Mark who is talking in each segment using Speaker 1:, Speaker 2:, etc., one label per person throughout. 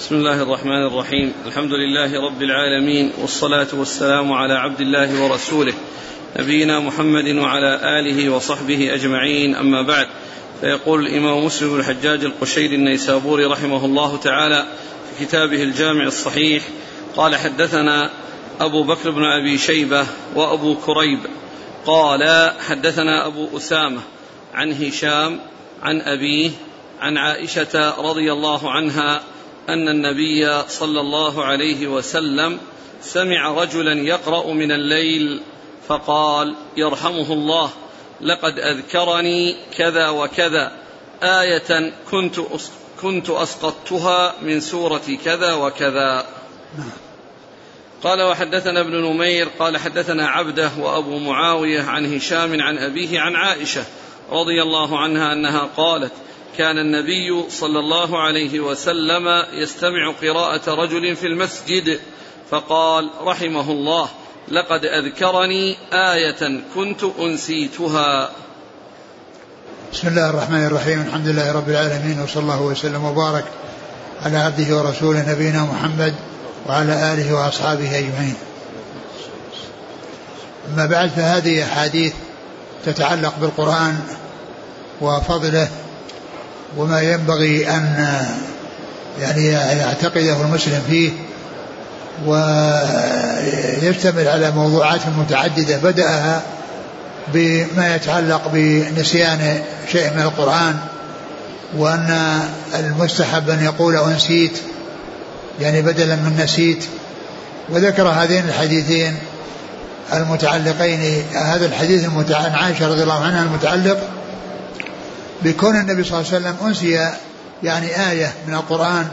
Speaker 1: بسم الله الرحمن الرحيم. الحمد لله رب العالمين والصلاة والسلام على عبد الله ورسوله نبينا محمد وعلى آله وصحبه أجمعين. أما بعد فيقول الإمام مسلم بن الحجاج القشيري النيسابوري رحمه الله تعالى في كتابه الجامع الصحيح قال حدثنا أبو بكر بن أبي شيبة وأبو كريب قال حدثنا أبو أسامة عن هشام عن أبيه عن عائشة رضي الله عنها أن النبي صلى الله عليه وسلم سمع رجلا يقرأ من الليل فقال يرحمه الله لقد أذكرني كذا وكذا آية كنت كنت أسقطتها من سورة كذا وكذا. قال وحدثنا ابن نمير قال حدثنا عبده وأبو معاوية عن هشام عن أبيه عن عائشة رضي الله عنها أنها قالت كان النبي صلى الله عليه وسلم يستمع قراءة رجل في المسجد فقال رحمه الله لقد أذكرني آية كنت أنسيتها.
Speaker 2: بسم الله الرحمن الرحيم الحمد لله رب العالمين وصلى الله وسلم وبارك على عبده ورسوله نبينا محمد وعلى آله وأصحابه أجمعين. أما بعد فهذه أحاديث تتعلق بالقرآن وفضله وما ينبغي أن يعني يعتقده المسلم فيه ويشتمل على موضوعات متعددة بدأها بما يتعلق بنسيان شيء من القرآن وأن المستحب أن يقول أنسيت يعني بدلا من نسيت. وذكر هذين الحديثين المتعلقين هذا الحديث عن عائشة رضي الله عنها المتعلق بكون النبي صلى الله عليه وسلم أنسي يعني آية من القرآن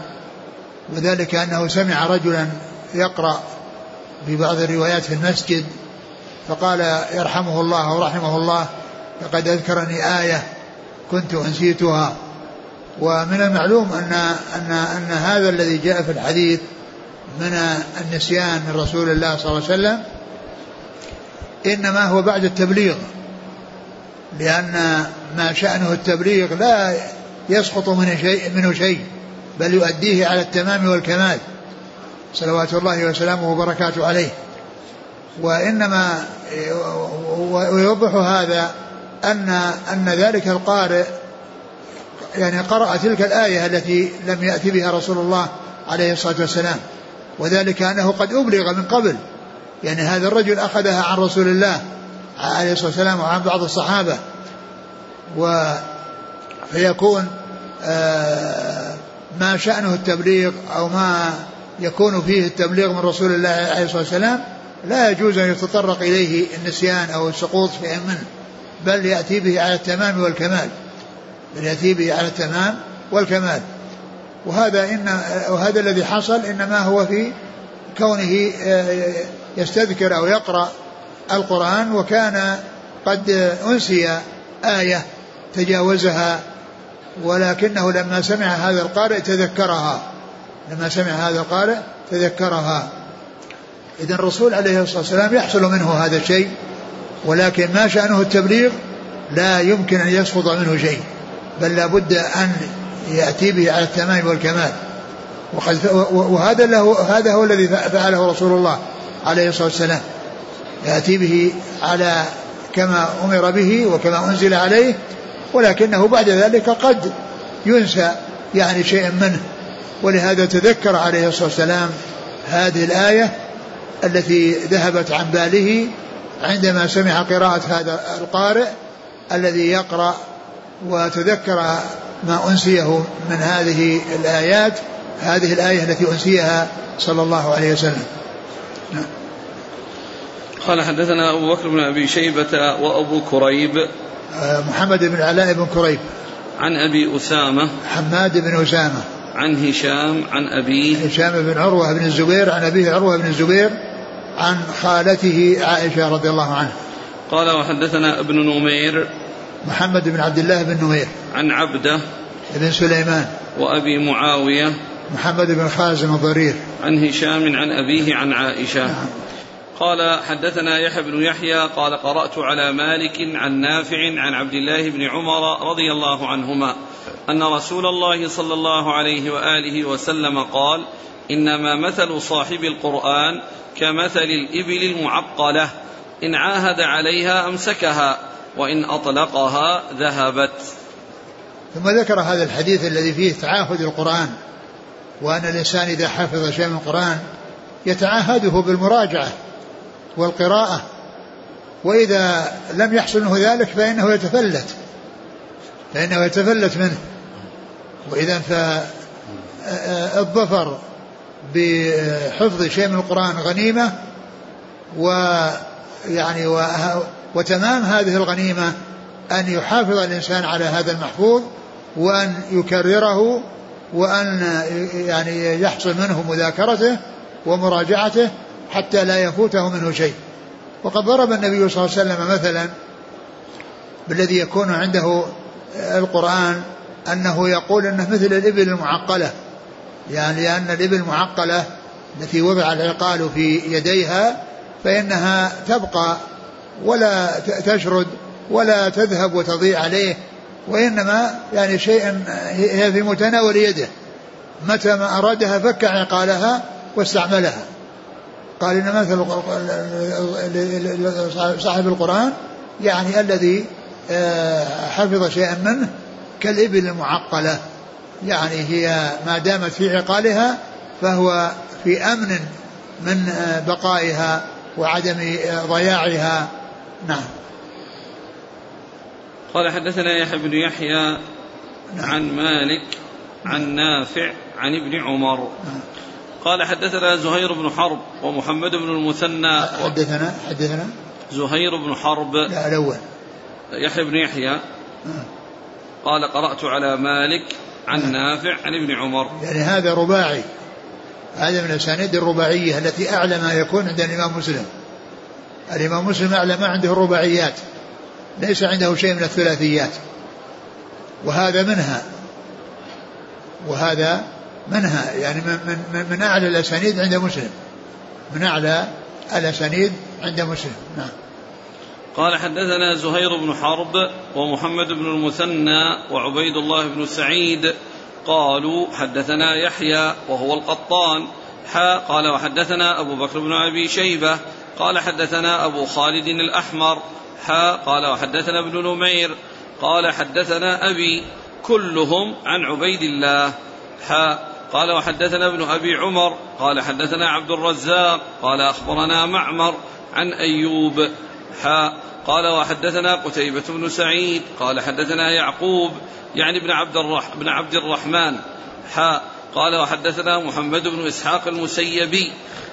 Speaker 2: وذلك أنه سمع رجلا يقرأ في بعض الروايات في المسجد فقال يرحمه الله ورحمه الله لقد أذكرني آية كنت أنسيتها. ومن المعلوم أن أن أن هذا الذي جاء في الحديث من النسيان من رسول الله صلى الله عليه وسلم إنما هو بعد التبليغ. لأن ما شأنه التبليغ لا يسقط منه شيء منه شيء بل يؤديه على التمام والكمال. صلوات الله وسلامه وبركاته عليه. وإنما ويوضح هذا أن أن ذلك القارئ يعني قرأ تلك الآية التي لم يأتي بها رسول الله عليه الصلاة والسلام. وذلك أنه قد أبلغ من قبل. يعني هذا الرجل أخذها عن رسول الله. عليه الصلاة والسلام وعن بعض الصحابة. و فيكون آه، ما شأنه التبليغ أو ما يكون فيه التبليغ من رسول الله عليه الصلاة والسلام لا يجوز أن يتطرق إليه النسيان أو السقوط في منه بل يأتي به على التمام والكمال بل يأتي به على التمام والكمال. وهذا إن وهذا الذي حصل إنما هو في كونه آه، يستذكر أو يقرأ القرآن وكان قد أنسي آية تجاوزها ولكنه لما سمع هذا القارئ تذكرها. لما سمع هذا القارئ تذكرها. إذا الرسول عليه الصلاة والسلام يحصل منه هذا الشيء ولكن ما شأنه التبليغ لا يمكن أن يسقط منه شيء بل لا بد أن يأتي به على التمام والكمال. وقد وهذا له هذا هو الذي فعله رسول الله عليه الصلاة والسلام. يأتي به على كما أمر به وكما أنزل عليه ولكنه بعد ذلك قد ينسى يعني شيء منه ولهذا تذكر عليه الصلاة والسلام هذه الآية التي ذهبت عن باله عندما سمع قراءة هذا القارئ الذي يقرأ وتذكر ما أنسيه من هذه الآيات هذه الآية التي أنسيها صلى الله عليه وسلم نعم.
Speaker 1: قال حدثنا أبو بكر بن أبي شيبة وأبو كريب.
Speaker 2: آه، محمد بن علاء بن كريب.
Speaker 1: عن أبي أسامة.
Speaker 2: حماد بن أسامة.
Speaker 1: عن هشام عن أبيه
Speaker 2: هشام بن عروة بن الزبير عن أبيه عروة بن الزبير عن خالته عائشة رضي الله عنها.
Speaker 1: قال وحدثنا ابن نمير.
Speaker 2: محمد بن عبد الله بن نمير.
Speaker 1: عن عبده.
Speaker 2: بن سليمان.
Speaker 1: وأبي معاوية.
Speaker 2: محمد بن خازم الضرير.
Speaker 1: عن هشام عن أبيه عن عائشة. نعم. قال حدثنا يحيى بن يحيى قال قرأت على مالك عن نافع عن عبد الله بن عمر رضي الله عنهما أن رسول الله صلى الله عليه وآله وسلم قال إنما مثل صاحب القرآن كمثل الإبل المعقلة إن عاهد عليها أمسكها وإن أطلقها ذهبت.
Speaker 2: ثم ذكر هذا الحديث الذي فيه تعاهد القرآن وأن الإنسان إذا حفظ شيء من القرآن يتعاهده بالمراجعة. والقراءة وإذا لم يحصل منه ذلك فإنه يتفلت فإنه يتفلت منه. وإذا فالظفر بحفظ شيء من القرآن غنيمة ويعني وتمام هذه الغنيمة أن يحافظ الإنسان على هذا المحفوظ وأن يكرره وأن يعني يحصل منه مذاكرته ومراجعته حتى لا يفوته منه شيء. وقد ضرب النبي صلى الله عليه وسلم مثلا بالذي يكون عنده القرآن أنه يقول أنه مثل الإبل المعقلة. يعني لأن الإبل المعقلة التي وضع العقال في يديها فإنها تبقى ولا تشرد ولا تذهب وتضيع عليه وإنما يعني شيء هي في متناول يده. متى ما أرادها فك عقالها واستعملها. قال إن مثل صاحب القرآن يعني الذي آه، حفظ شيئا منه كالإبل المعقلة يعني هي ما دامت في عقالها فهو في أمن من آه، بقائها وعدم آه، ضياعها نعم
Speaker 1: قال حدثنا يحيى بن يحيى نعم. عن مالك عن نافع عن ابن عمر نعم. قال حدثنا زهير بن حرب ومحمد بن المثنى
Speaker 2: حدثنا حدثنا؟
Speaker 1: زهير بن حرب.
Speaker 2: لا الأول.
Speaker 1: يحيى بن يحيى. نعم. قال قرأت على مالك عن نافع عن ابن عمر.
Speaker 2: يعني هذا رباعي. هذا من الأسانيد الرباعية التي أعلى ما يكون عند الإمام مسلم. الإمام مسلم أعلى ما عنده الرباعيات. ليس عنده شيء من الثلاثيات. وهذا منها. وهذا منها يعني من, من, من أعلى الأسانيد عند مسلم. من أعلى الأسانيد عند مسلم. نعم.
Speaker 1: قال حدثنا زهير بن حرب ومحمد بن المثنى وعبيد الله بن سعيد قالوا حدثنا يحيى وهو القطان. حا قال وحدثنا أبو بكر بن أبي شيبة. قال حدثنا أبو خالد الأحمر. حا قال وحدثنا ابن نمير. قال حدثنا أبي. كلهم عن عبيد الله. حا قال وحدثنا ابن أبي عمر قال حدثنا عبد الرزاق قال أخبرنا معمر عن أيوب حا قال وحدثنا قتيبة بن سعيد قال حدثنا يعقوب يعني ابن عبد الرح بن عبد الرحمن حا قال وحدثنا محمد بن إسحاق المسيبي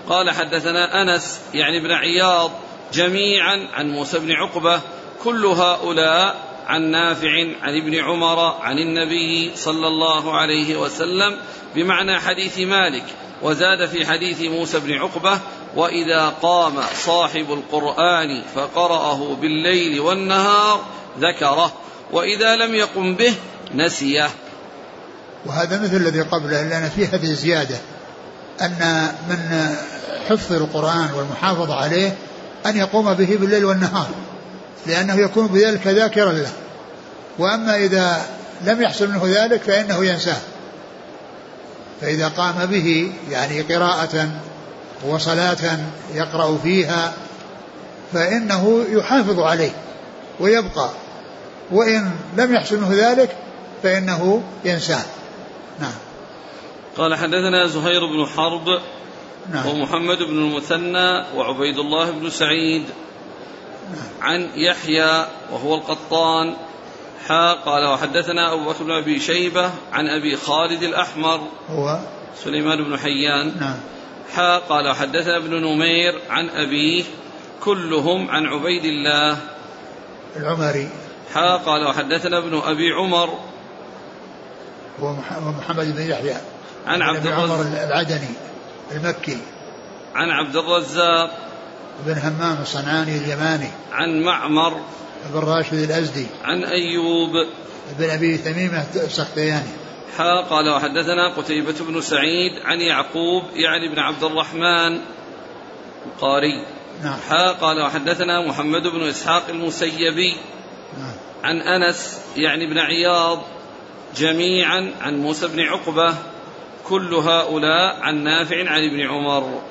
Speaker 1: قال حدثنا أنس يعني ابن عياض جميعا عن موسى بن عقبة كل هؤلاء عن نافع عن ابن عمر عن النبي صلى الله عليه وسلم بمعنى حديث مالك. وزاد في حديث موسى بن عقبة وإذا قام صاحب القرآن فقرأه بالليل والنهار ذكره وإذا لم يقم به نسيه.
Speaker 2: وهذا مثل الذي قبله لأن فيه هذه الزيادة أن من حفظ القرآن والمحافظة عليه أن يقوم به بالليل والنهار. لأنه يكون بذلك ذاكرا له. وأما إذا لم يحصل منه ذلك فإنه ينساه. فإذا قام به يعني قراءة وصلاة يقرأ فيها فإنه يحافظ عليه ويبقى. وإن لم يحصل منه ذلك فإنه ينساه. نعم.
Speaker 1: قال حدثنا زهير بن حرب نعم. ومحمد بن المثنى وعبيد الله بن سعيد. عن يحيى وهو القطان. حا قال وحدثنا أبو بكر بن أبي شيبة عن أبي خالد الأحمر.
Speaker 2: هو
Speaker 1: سليمان بن حيان.
Speaker 2: نعم.
Speaker 1: حا قال وحدثنا ابن نمير عن أبيه كلهم عن عبيد الله.
Speaker 2: العمري.
Speaker 1: حا قال وحدثنا ابن أبي عمر.
Speaker 2: هو محمد بن يحيى.
Speaker 1: عن عبد
Speaker 2: عمر العدني المكي.
Speaker 1: عن عبد الرزاق.
Speaker 2: بن همام الصنعاني اليماني.
Speaker 1: عن معمر
Speaker 2: بن راشد الأزدي.
Speaker 1: عن أيوب
Speaker 2: بن أبي تميمة السختياني.
Speaker 1: حا قال وحدثنا قتيبة بن سعيد عن يعقوب يعني بن عبد الرحمن القاري
Speaker 2: نعم.
Speaker 1: حا قال وحدثنا محمد بن إسحاق المسيبي
Speaker 2: نعم.
Speaker 1: عن أنس يعني بن عياض جميعا عن موسى بن عقبة كل هؤلاء عن نافع عن ابن عمر.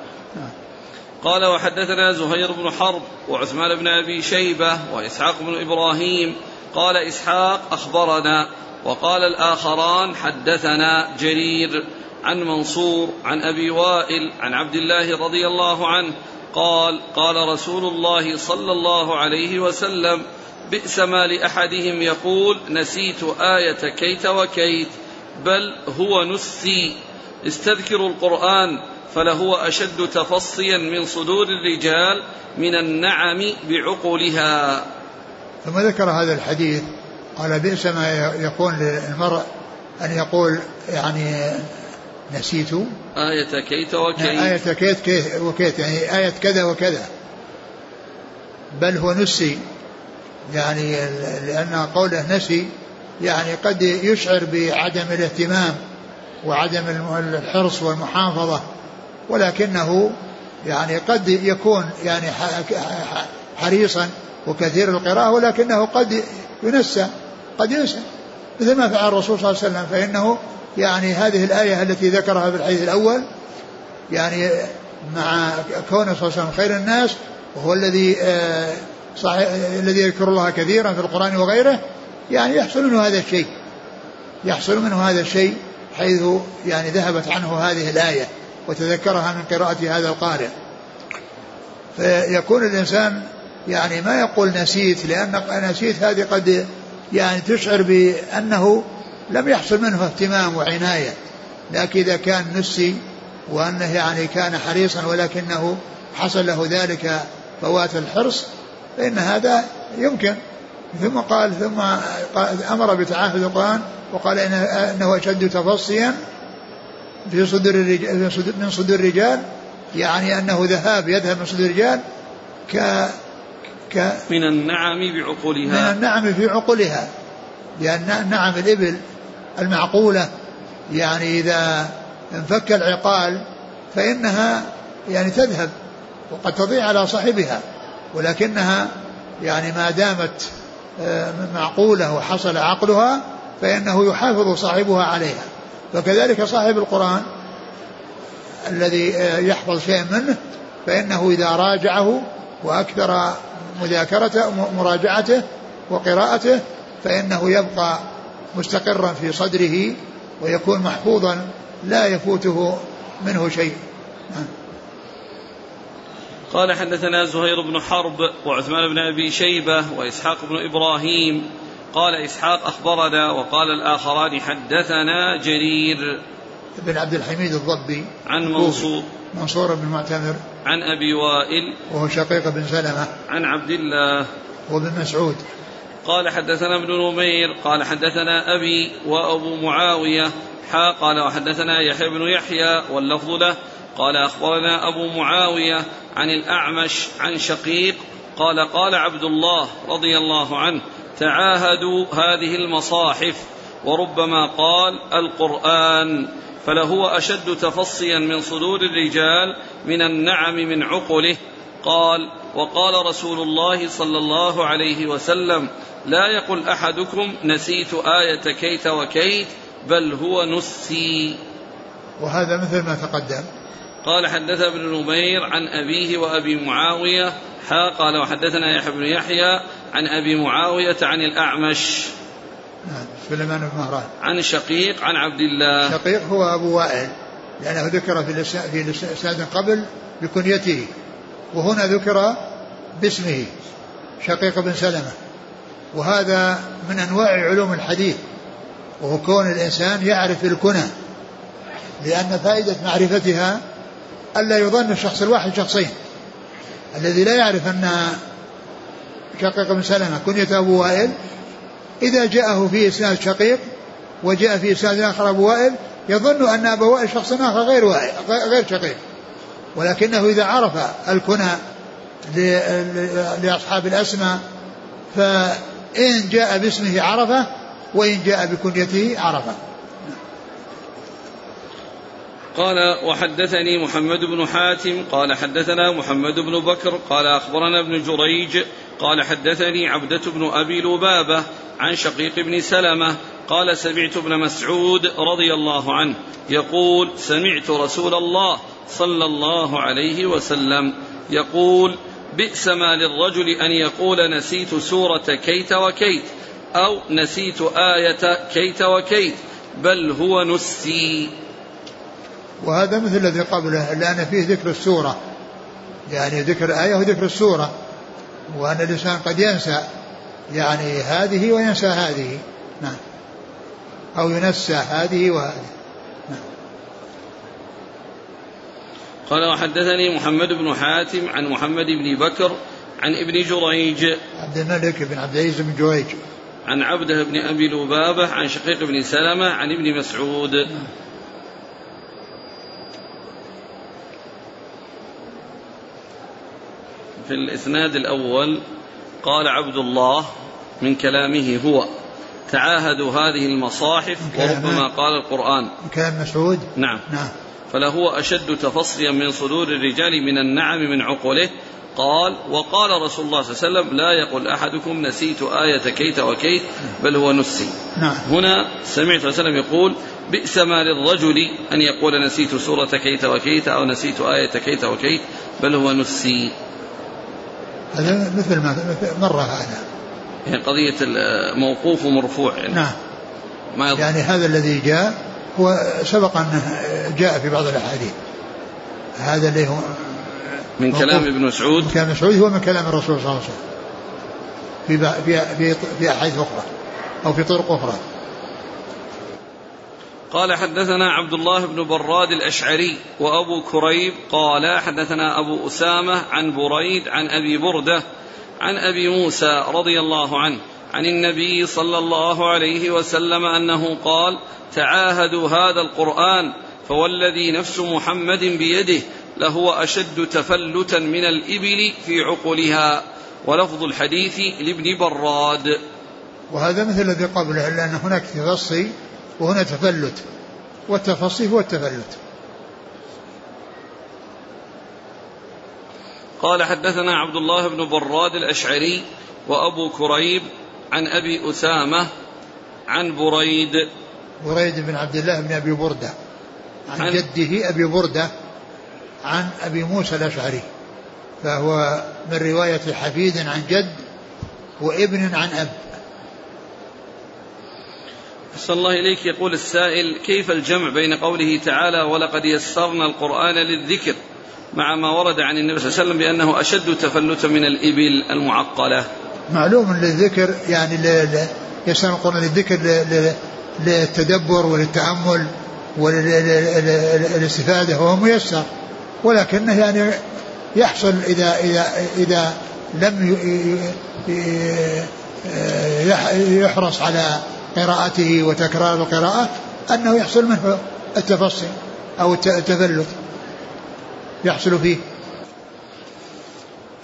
Speaker 1: قال وحدثنا زهير بن حرب وعثمان بن أبي شيبة وإسحاق بن إبراهيم قال إسحاق أخبرنا وقال الآخران حدثنا جرير عن منصور عن أبي وائل عن عبد الله رضي الله عنه قال قال رسول الله صلى الله عليه وسلم بئس ما لأحدهم يقول نسيت آية كيت وكيت بل هو نسي استذكروا القرآن فلهو أشد تفصيا من صدور الرجال من النعم بعقولها.
Speaker 2: ثم ذكر هذا الحديث قال بئس ما يكون للمرء أن يقول يعني نسيت.
Speaker 1: آية كيت وكيت.
Speaker 2: آية كيت, كيت وكيت يعني آية كذا وكذا. بل هو نسي يعني لأن قوله نسي يعني قد يشعر بعدم الاهتمام وعدم الحرص والمحافظة. ولكنه يعني قد يكون يعني حريصا وكثير القراءة ولكنه قد ينسى قد ينسى. مثل ما فعل الرسول صلى الله عليه وسلم فإنه يعني هذه الآية التي ذكرها في الحديث الأول يعني مع كونه صلى الله عليه وسلم خير الناس وهو الذي آه، صحيح الذي يذكر الله كثيرا في القرآن وغيره يعني يحصل منه هذا الشيء. يحصل منه هذا الشيء حيث يعني ذهبت عنه هذه الآية. وتذكرها من قراءة هذا القارئ. فيكون الإنسان يعني ما يقول نسيت لأن نسيت هذه قد يعني تشعر بأنه لم يحصل منه اهتمام وعناية. لكن إذا كان نسي وأنه يعني كان حريصا ولكنه حصل له ذلك فوات الحرص فإن هذا يمكن. ثم قال ثم أمر بتعاهد القرآن وقال إنه أشد تفصيا في صدور الرجال من صدور الرجال يعني أنه ذهاب يذهب من صدور الرجال ك
Speaker 1: ك من النعم بعقولها.
Speaker 2: من النعم في عقولها. لأن نعم الإبل المعقولة يعني إذا انفك العقال فإنها يعني تذهب وقد تضيع على صاحبها ولكنها يعني ما دامت آه، معقولة وحصل عقلها فإنه يحافظ صاحبها عليها. فكذلك صاحب القرآن الذي يحفظ شيء منه فإنه إذا راجعه وأكثر مذاكرته مراجعته وقراءته فإنه يبقى مستقرا في صدره ويكون محفوظا لا يفوته منه شيء.
Speaker 1: قال حدثنا زهير بن حرب وعثمان بن أبي شيبة وإسحاق بن إبراهيم قال إسحاق أخبرنا وقال الآخران حدثنا جرير
Speaker 2: بن عبد الحميد الضبي
Speaker 1: عن منصور.
Speaker 2: منصور بن معتمر
Speaker 1: عن أبي وائل
Speaker 2: وهو شقيق بن سلمة
Speaker 1: عن عبد الله.
Speaker 2: وابن مسعود.
Speaker 1: قال حدثنا ابن نمير قال حدثنا أبي وأبو معاوية حا قال وحدثنا يحيى بن يحيى واللفظ له. قال أخبرنا أبو معاوية عن الأعمش عن شقيق قال قال عبد الله رضي الله عنه تعاهدوا هذه المصاحف وربما قال القرآن فلهو أشد تفصيا من صدور الرجال من النعم من عقله. قال وقال رسول الله صلى الله عليه وسلم لا يقل أحدكم نسيت آية كيت وكيت بل هو نسي.
Speaker 2: وهذا مثل ما تقدم.
Speaker 1: قال حدث ابن نمير عن أبيه وأبي معاوية حا قال وحدثنا يحيى بن يحيى عن أبي معاوية عن الأعمش.
Speaker 2: نعم سليمان بن مهران.
Speaker 1: عن شقيق عن عبد الله.
Speaker 2: شقيق هو أبو وائل لأنه ذكر في في الإسناد قبل بكنيته وهنا ذكر باسمه شقيق بن سلمة. وهذا من أنواع علوم الحديث وهو كون الإنسان يعرف الكنى لأن فائدة معرفتها ألا يظن الشخص الواحد شخصين الذي لا يعرف أن شقيق بن سلمة كنية أبو وائل. إذا جاءه في إسناد شقيق وجاء في إسناد آخر أبو وائل يظن أن أبا وائل شخص آخر غير وائل غير شقيق. ولكنه إذا عرف الكنى لأصحاب الأسماء فإن جاء باسمه عرفه وإن جاء بكنيته عرفه.
Speaker 1: قال وحدثني محمد بن حاتم قال حدثنا محمد بن بكر قال أخبرنا ابن جريج قال حدثني عبدة بن أبي لبابة عن شقيق بن سلمة قال سمعت ابن مسعود رضي الله عنه يقول سمعت رسول الله صلى الله عليه وسلم يقول بئس ما للرجل أن يقول نسيت سورة كيت وكيت أو نسيت آية كيت وكيت بل هو نسي.
Speaker 2: وهذا مثل الذي قبله لأن فيه ذكر السورة. يعني ذكر آية وذكر السورة. وأن الإنسان قد ينسى يعني هذه وينسى هذه. نعم. أو ينسى هذه وهذه. نعم.
Speaker 1: قال وحدثني محمد بن حاتم عن محمد بن بكر عن ابن جريج.
Speaker 2: عبد الملك بن عبد العزيز بن جريج.
Speaker 1: عن عبده بن أبي لبابة عن شقيق بن سلمة عن ابن مسعود. نعم. في الإسناد الأول قال عبد الله من كلامه هو تعاهدوا هذه المصاحف وربما قال القرآن.
Speaker 2: كلام مسعود؟
Speaker 1: نعم.
Speaker 2: نعم.
Speaker 1: فلهو أشد تفصيا من صدور الرجال من النعم من عقله. قال وقال رسول الله صلى الله عليه وسلم لا يقول أحدكم نسيت آية كيت وكيت بل هو نسي.
Speaker 2: نعم.
Speaker 1: هنا سمعت صلى الله عليه وسلم يقول بئس ما للرجل أن يقول نسيت سورة كيت وكيت أو نسيت آية كيت وكيت بل هو نسي.
Speaker 2: هذا مثل ما مر هذا.
Speaker 1: يعني قضية موقوف ومرفوع يعني.
Speaker 2: نعم. ما يعني هذا الذي جاء هو سبق أنه جاء في بعض الأحاديث. هذا اللي هو
Speaker 1: من كلام ابن مسعود
Speaker 2: كلام مسعود هو من كلام الرسول صلى الله عليه وسلم. في في في, في أحاديث أخرى أو في طرق أخرى.
Speaker 1: قال حدثنا عبد الله بن براد الأشعري وأبو كريب قال حدثنا أبو أسامة عن بريد عن أبي بردة عن أبي موسى رضي الله عنه عن النبي صلى الله عليه وسلم أنه قال تعاهدوا هذا القرآن فوالذي نفس محمد بيده لهو أشد تفلتا من الإبل في عقلها ولفظ الحديث لابن براد.
Speaker 2: وهذا مثل الذي قبله لأن هناك تفصي وهنا تفلت. والتفصي هو التفلت.
Speaker 1: قال حدثنا عبد الله بن براد الأشعري وأبو كريب عن أبي أسامة عن بريد.
Speaker 2: بريد بن عبد الله بن أبي بردة. عن, عن جده أبي بردة عن أبي موسى الأشعري. فهو من رواية حفيد عن جد وابن عن أب.
Speaker 1: صلى الله إليك. يقول السائل كيف الجمع بين قوله تعالى ولقد يسرنا القرآن للذكر مع ما ورد عن النبي صلى الله عليه وسلم بأنه أشد تفلتا من الإبل المعقلة؟
Speaker 2: معلوم للذكر يعني يسمى القرآن للذكر للتدبر وللتأمل وللاستفادة وهو ميسر. ولكنه يعني يحصل إذا إذا إذا لم يحرص على قراءته وتكرار القراءة أنه يحصل منه التفصي أو التفلت يحصل فيه.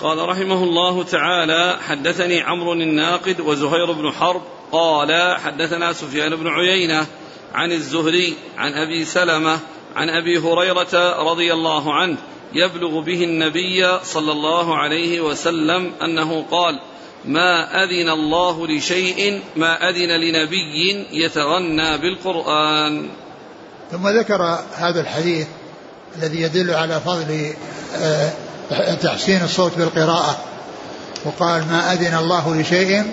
Speaker 1: قال رحمه الله تعالى حدثني عمرو الناقد وزهير بن حرب قال حدثنا سفيان بن عيينة عن الزهري عن أبي سلمة عن أبي هريرة رضي الله عنه يبلغ به النبي صلى الله عليه وسلم أنه قال ما أذن الله لشيء ما أذن لنبي يتغنى بالقرآن.
Speaker 2: ثم ذكر هذا الحديث الذي يدل على فضل آه، تحسين الصوت بالقراءة. وقال ما أذن الله لشيء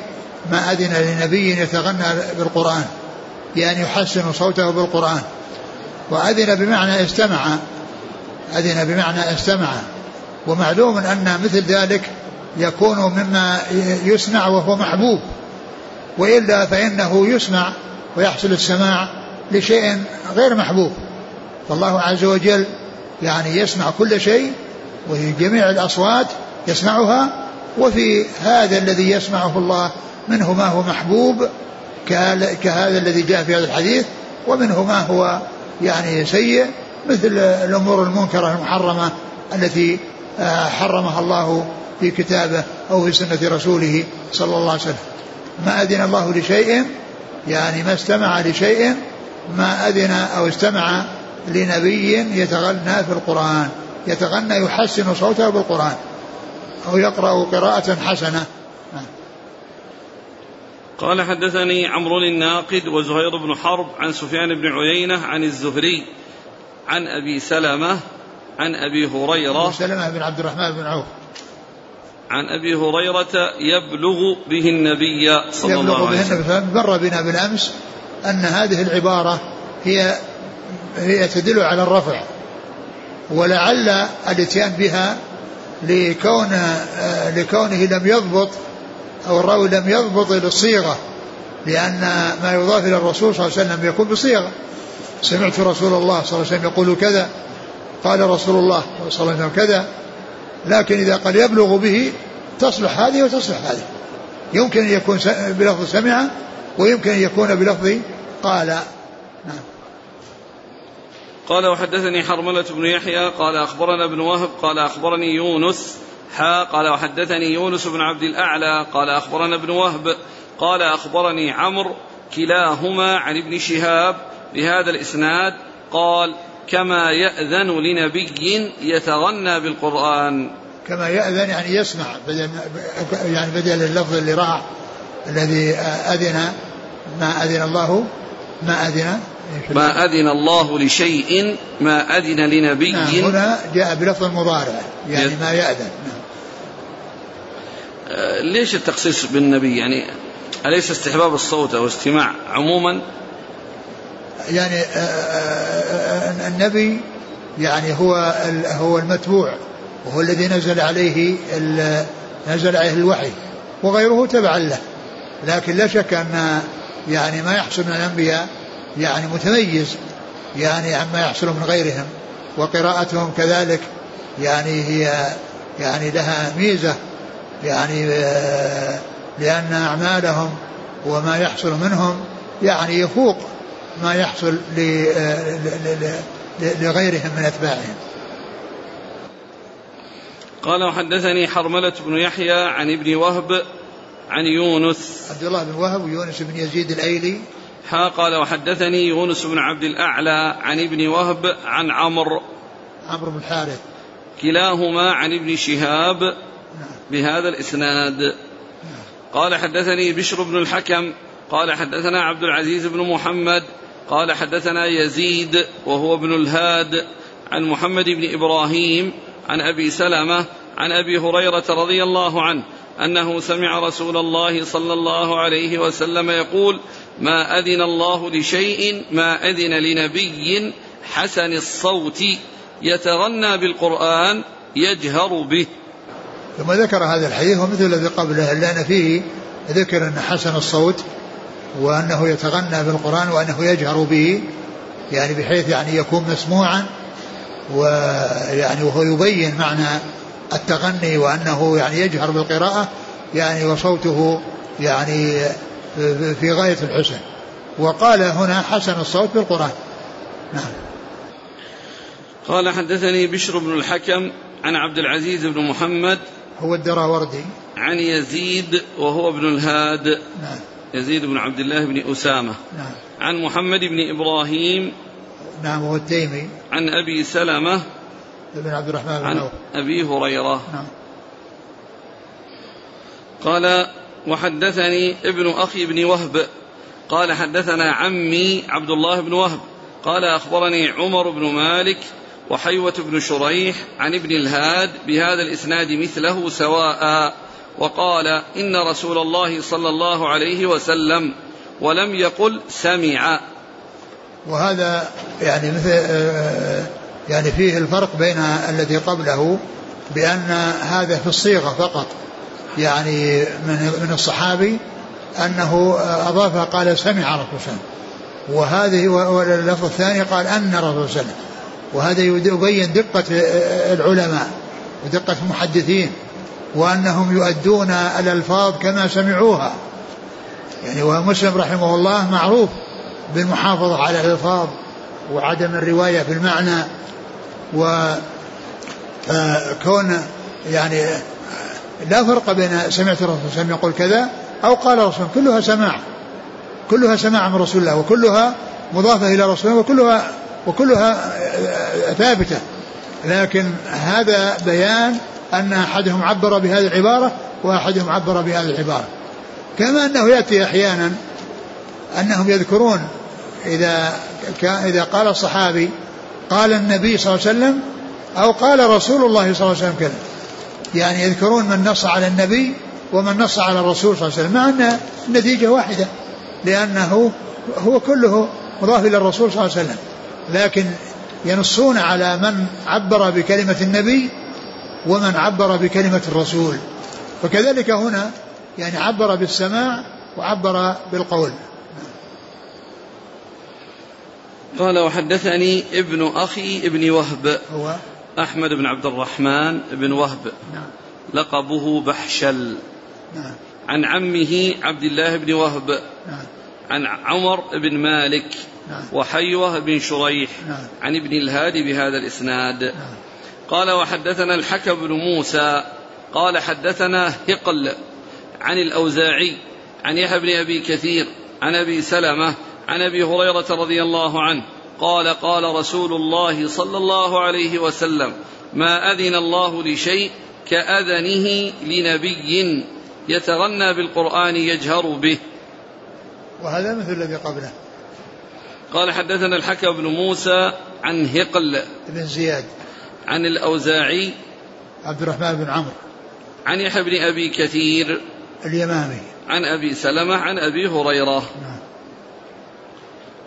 Speaker 2: ما أذن لنبي يتغنى بالقرآن. بأن يحسن صوته بالقرآن. وأذن بمعنى استمع. أذن بمعنى استمع. ومعلوم أن مثل ذلك يكون مما يسمع وهو محبوب وإلا فإنه يسمع ويحصل السماع لشيء غير محبوب. فالله عز وجل يعني يسمع كل شيء وفي جميع الأصوات يسمعها وفي هذا الذي يسمعه الله منه ما هو محبوب كهذا الذي جاء في هذا الحديث ومنه ما هو يعني سيء مثل الأمور المنكرة المحرمة التي آه، حرمها الله في كتابه أو في سنة رسوله صلى الله عليه وسلم. ما أذن الله لشيء يعني ما استمع لشيء ما أذن أو استمع لنبي يتغنى في القرآن. يتغنى يحسن صوته بالقرآن. أو يقرأ قراءة حسنة.
Speaker 1: قال حدثني عمرو الناقد وزهير بن حرب عن سفيان بن عيينة عن الزهري عن أبي سلمة عن أبي هريرة
Speaker 2: أبي سلمة بن عبد الرحمن بن عوف.
Speaker 1: عن أبي هريرة يبلغ به النبي صلى
Speaker 2: يبلغ
Speaker 1: الله عليه وسلم.
Speaker 2: مر بنا بالأمس أن هذه العبارة هي هي تدل على الرفع ولعل الاتيان بها لكون آه، لكونه لم يضبط أو الراوي لم يضبط الصيغة لأن ما يضاف إلى الرسول صلى الله عليه وسلم يكون بصيغة. سمعت رسول الله صلى الله عليه وسلم يقول كذا قال رسول الله صلى الله عليه وسلم كذا لكن إذا قال يبلغ به تصلح هذه وتصلح هذه. يمكن أن يكون بلفظ سمع ويمكن أن يكون بلفظ قال. نعم.
Speaker 1: قال وحدثني حرملة بن يحيى قال أخبرنا ابن وهب قال أخبرني يونس حا قال وحدثني يونس بن عبد الأعلى قال أخبرنا ابن وهب قال أخبرني عمرو كلاهما عن ابن شهاب بهذا الإسناد قال كما يأذن لنبي يتغنى بالقرآن.
Speaker 2: كما يأذن يعني يسمع بدل يعني بدل اللفظ اللي راح الذي أذن ما أذن الله ما أذن.
Speaker 1: ما أذن الله لشيء ما أذن لنبي.
Speaker 2: نعم هنا جاء بلفظ المضارع يعني ما يأذن. نعم.
Speaker 1: آه، ليش التخصيص بالنبي؟ يعني أليس استحباب الصوت أو استماع عموما؟
Speaker 2: يعني آه، آه، النبي يعني هو هو المتبوع وهو الذي نزل عليه نزل عليه الوحي وغيره تبعا له. لكن لا شك أن يعني ما يحصل من الأنبياء يعني متميز يعني عما يحصل من غيرهم وقراءتهم كذلك يعني هي يعني لها ميزة يعني آه، لأن أعمالهم وما يحصل منهم يعني يفوق ما يحصل آه، لغيرهم من أتباعهم.
Speaker 1: قال وحدثني حرملة بن يحيى عن ابن وهب عن يونس.
Speaker 2: عبد الله بن وهب ويونس بن يزيد الأيلي.
Speaker 1: حا قال وحدثني يونس بن عبد الأعلى عن ابن وهب عن عمرو.
Speaker 2: عمرو بن الحارث.
Speaker 1: كلاهما عن ابن شهاب نعم. بهذا الإسناد. نعم. قال حدثني بشر بن الحكم. قال حدثنا عبد العزيز بن محمد قال حدثنا يزيد وهو ابن الهاد عن محمد بن إبراهيم عن أبي سلمة عن أبي هريرة رضي الله عنه أنه سمع رسول الله صلى الله عليه وسلم يقول ما أذن الله لشيء ما أذن لنبي حسن الصوت يتغنى بالقرآن يجهر به.
Speaker 2: ثم ذكر هذا الحديث ومثل الذي قبله الا ان فيه ذكر أن حسن الصوت وأنه يتغنى بالقران وأنه يجهر به يعني بحيث يعني يكون مسموعا ويعني وهو يبين معنى التغني وأنه يعني يجهر بالقراءة يعني وصوته يعني في غاية الحسن. وقال هنا حسن الصوت بالقرآن نعم.
Speaker 1: قال حدثني بشر بن الحكم عن عبد العزيز بن محمد
Speaker 2: هو الدراوردي.
Speaker 1: عن يزيد وهو ابن الهاد. نعم. يزيد بن عبد الله بن أسامة. نعم. عن محمد بن إبراهيم.
Speaker 2: نعم وهو التيمي.
Speaker 1: عن أبي سلمة.
Speaker 2: بن عبد الرحمن بن
Speaker 1: عن أبي هريرة. نعم. قال وحدثني ابن أخي بن وهب. قال حدثنا عمي عبد الله بن وهب. قال أخبرني عمر بن مالك وحيوة بن شريح عن ابن الهاد بهذا الإسناد مثله سواء وقال إن رسول الله صلى الله عليه وسلم ولم يقل سمع.
Speaker 2: وهذا يعني مثل آه، يعني فيه الفرق بين الذي قبله بأن هذا في الصيغة فقط. يعني من من الصحابي أنه أضافها قال سمع رسول الله وهذه واللفظ الثاني قال أن رسول الله وهذا يبين دقة العلماء ودقة المحدثين. وأنهم يؤدون الألفاظ كما سمعوها. يعني ومسلم رحمه الله معروف بالمحافظة على الألفاظ وعدم الرواية بالمعنى وكون يعني لا فرق بين سمعت الرسول صلى الله عليه وسلم يقول كذا أو قال رسول كلها سماع. كلها سماع من رسول الله وكلها مضافة إلى رسول الله وكلها وكلها ثابتة. لكن هذا بيان أن أحدهم عبر بهذه العبارة وأحدهم عبر بهذه العبارة. كما أنه يأتي أحيانا أنهم يذكرون إذا إذا قال الصحابي قال النبي صلى الله عليه وسلم أو قال رسول الله صلى الله عليه وسلم كذا. يعني يذكرون من نص على النبي ومن نص على الرسول صلى الله عليه وسلم مع أن النتيجة واحدة لأنه هو كله مضاف إلى الرسول صلى الله عليه وسلم. لكن ينصون على من عبر بكلمة النبي ومن عبر بكلمة الرسول. وكذلك هنا يعني عبر بالسماع وعبر بالقول.
Speaker 1: قال وحدثني ابن أخي ابن وهب.
Speaker 2: هو؟
Speaker 1: أحمد بن عبد الرحمن بن وهب.
Speaker 2: نعم.
Speaker 1: لقبه بحشل.
Speaker 2: نعم.
Speaker 1: عن عمه عبد الله بن وهب.
Speaker 2: نعم.
Speaker 1: عن عمر بن مالك.
Speaker 2: نعم.
Speaker 1: وحيوة بن شريح.
Speaker 2: نعم.
Speaker 1: عن ابن الهادي بهذا الإسناد.
Speaker 2: نعم.
Speaker 1: قال وحدثنا الحكم بن موسى قال حدثنا هقل عن الأوزاعي عن يحيى بن أبي كثير عن أبي سلمة عن أبي هريرة رضي الله عنه قال قال رسول الله صلى الله عليه وسلم ما أذن الله لشيء كأذنه لنبي يتغنى بالقرآن يجهر به.
Speaker 2: وهذا مثل الذي قبله.
Speaker 1: قال حدثنا الحكم بن موسى عن هقل
Speaker 2: بن زياد.
Speaker 1: عن الأوزاعي
Speaker 2: عبد الرحمن بن عمرو.
Speaker 1: عن يحيى بن أبي كثير
Speaker 2: اليمامي.
Speaker 1: عن أبي سلمة عن أبي هريرة.
Speaker 2: نعم.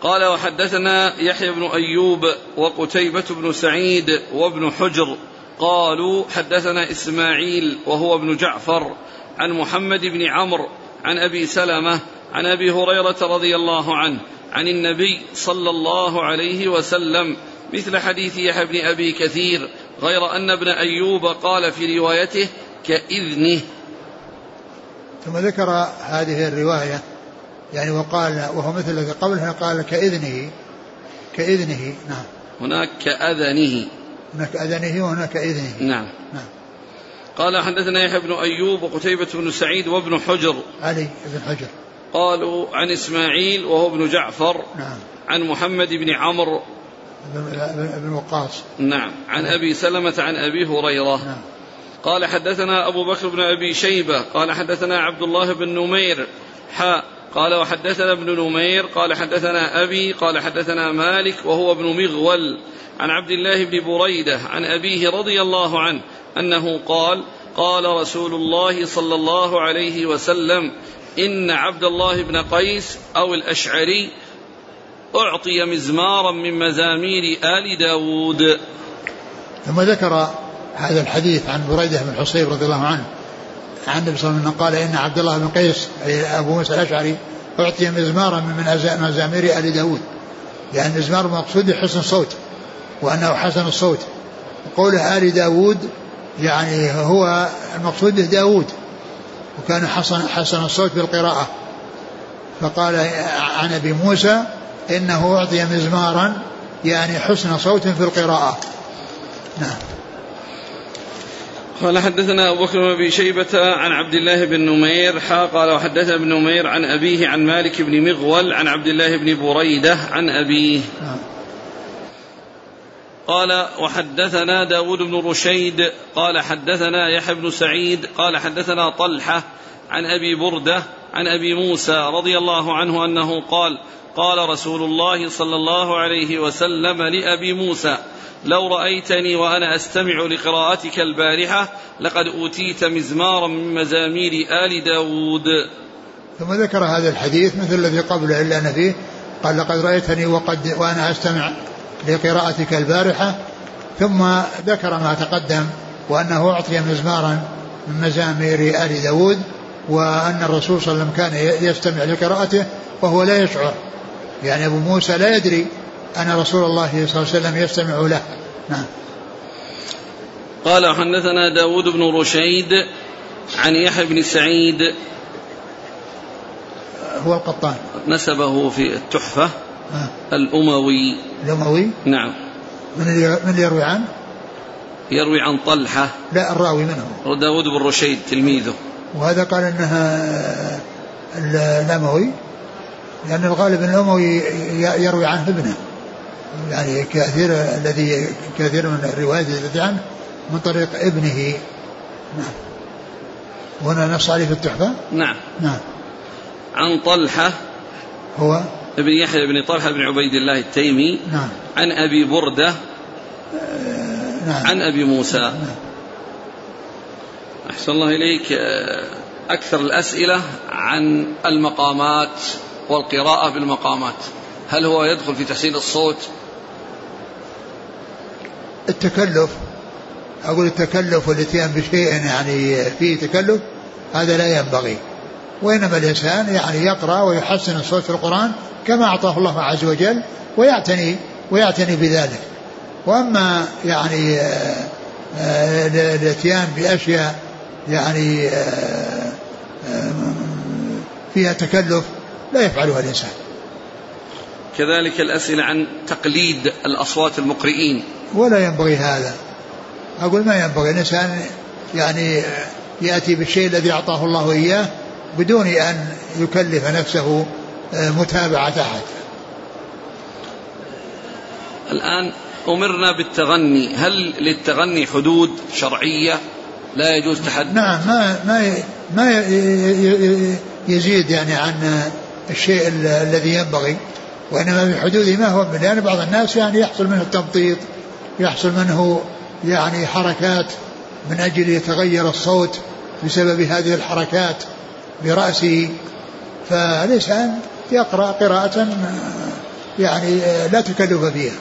Speaker 1: قال وحدثنا يحيى بن أيوب وقتيبة بن سعيد وابن حجر. قالوا حدثنا إسماعيل وهو ابن جعفر عن محمد بن عمرو عن أبي سلمة عن أبي هريرة رضي الله عنه عن النبي صلى الله عليه وسلم مثل حديث يحيى بن أبي كثير غير أن ابن أيوب قال في روايته كإذنه.
Speaker 2: ثم ذكر هذه الرواية يعني وقال وهو مثل الذي قبلها قال كإذنه كإذنه نعم.
Speaker 1: هناك كأذنه.
Speaker 2: هناك أذنه وهناك إذنه.
Speaker 1: نعم.
Speaker 2: نعم.
Speaker 1: قال حدثنا يحيى بن أيوب وقتيبة بن سعيد وابن حجر.
Speaker 2: علي بن حجر.
Speaker 1: قالوا عن إسماعيل وهو ابن جعفر.
Speaker 2: نعم.
Speaker 1: عن محمد بن عمرو.
Speaker 2: بن وقاص.
Speaker 1: نعم. عن أبي سلمة عن أبي هريرة.
Speaker 2: نعم.
Speaker 1: قال حدثنا أبو بكر بن أبي شيبة. قال حدثنا عبد الله بن نمير. حاء قال وحدثنا ابن نمير. قال حدثنا أبي. قال حدثنا مالك وهو ابن مغول. عن عبد الله بن بريدة عن أبيه رضي الله عنه أنه قال قال رسول الله صلى الله عليه وسلم إن عبد الله بن قيس أو الأشعري أعطي مزمارا من مزامير آل داود.
Speaker 2: ثم ذكر هذا الحديث عن بريدة بن حصيب رضي الله عنه. عن النبي صلى الله عليه وسلم قال إن عبد الله بن قيس أبو موسى الأشعري أعطي مزمارا من مزامير آل داود. لأن المزمار المقصود حسن صوت وأنه حسن الصوت. وقوله آل داود يعني هو المقصود داود وكان حسن حسن الصوت بالقراءة. فقال عن أبي موسى إنه أعطي مزمارا يعني حسن صوت في القراءة. نعم.
Speaker 1: قال حدثنا أبو بكر بن شيبة عن عبد الله بن نمير حا قال وحدثنا ابن نمير عن أبيه عن مالك بن مغول عن عبد الله بن بريدة عن أبيه.
Speaker 2: نعم.
Speaker 1: قال وحدثنا داود بن رشيد قال حدثنا يحيى بن سعيد قال حدثنا طلحة عن أبي بردة عن أبي موسى رضي الله عنه أنه قال قال رسول الله صلى الله عليه وسلم لأبي موسى لو رأيتني وأنا أستمع لقراءتك البارحة لقد أوتيت مزمارا من مزامير آل داود.
Speaker 2: ثم ذكر هذا الحديث مثل الذي قبله إلا أن فيه قال لقد رأيتني وقد وأنا أستمع لقراءتك البارحة. ثم ذكر ما تقدم وأنه أعطي مزمارا من مزامير آل داود وأن الرسول صلى الله عليه وسلم كان يستمع لقراءته وهو لا يشعر. يعني أبو موسى لا يدري أن رسول الله صلى الله عليه وسلم يستمع له. نعم.
Speaker 1: قال حدثنا داود بن رشيد عن يحيى بن سعيد.
Speaker 2: هو القطان.
Speaker 1: نسبه في التحفة.
Speaker 2: آه.
Speaker 1: الأموي.
Speaker 2: الأموي؟
Speaker 1: نعم.
Speaker 2: من اللي من اللي يروي عنه؟
Speaker 1: يروي عن طلحة.
Speaker 2: لا الراوي منه.
Speaker 1: وداود بن رشيد تلميذه.
Speaker 2: وهذا قال إنها الأموي. لأن الغالب ان الاموي يروي عنه ابنه. يعني كثير الذي كثير من الروايات التي عنه من طريق ابنه. نعم. وهنا نص عليه في التحفة؟
Speaker 1: نعم.
Speaker 2: نعم.
Speaker 1: عن طلحة
Speaker 2: هو؟
Speaker 1: ابن يحيى بن طلحة بن عبيد الله التيمي.
Speaker 2: نعم.
Speaker 1: عن أبي بردة.
Speaker 2: آه، نعم.
Speaker 1: عن أبي موسى.
Speaker 2: نعم.
Speaker 1: أحسن الله إليك. أكثر الأسئلة عن المقامات. والقراءة بالمقامات. هل هو يدخل في تحسين الصوت؟
Speaker 2: التكلف أقول التكلف والإتيان بشيء يعني فيه تكلف هذا لا ينبغي. وإنما الإنسان يعني يقرأ ويحسن الصوت في القرآن كما أعطاه الله عز وجل ويعتني ويعتني بذلك. وأما يعني آه، آه، الإتيان بأشياء يعني آه، فيها تكلف لا يفعلها الإنسان.
Speaker 1: كذلك الأسئلة عن تقليد الأصوات المقرئين.
Speaker 2: ولا ينبغي هذا. أقول ما ينبغي؟ الإنسان يعني يأتي بالشيء الذي أعطاه الله إياه بدون أن يكلف نفسه آه، متابعة أحد.
Speaker 1: الآن أمرنا بالتغني. هل للتغني حدود شرعية؟ لا يجوز تحدث.
Speaker 2: نعم ما ما ما يزيد يعني عن الشيء الذي ينبغي وإنما بحدود ما هو لأن يعني بعض الناس يعني يحصل منه التمطيط يحصل منه يعني حركات من أجل يتغير الصوت بسبب هذه الحركات برأسه. فالإنسان يقرأ قراءة يعني لا تكلف فيها.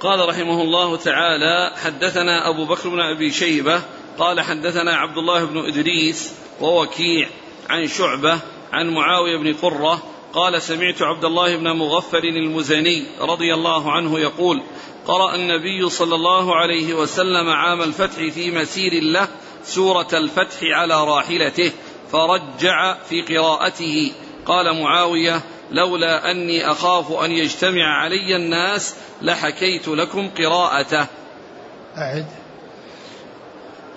Speaker 1: قال رحمه الله تعالى حدثنا أبو بكر بن أبي شيبة قال حدثنا عبد الله بن إدريس ووكيع عن شعبة عن معاوية بن قرة قال سمعت عبد الله بن مغفر المزني رضي الله عنه يقول قرأ النبي صلى الله عليه وسلم عام الفتح في مسير له سورة الفتح على راحلته فرجع في قراءته. قال معاوية لولا أني أخاف أن يجتمع علي الناس لحكيت لكم قراءته.
Speaker 2: أعد.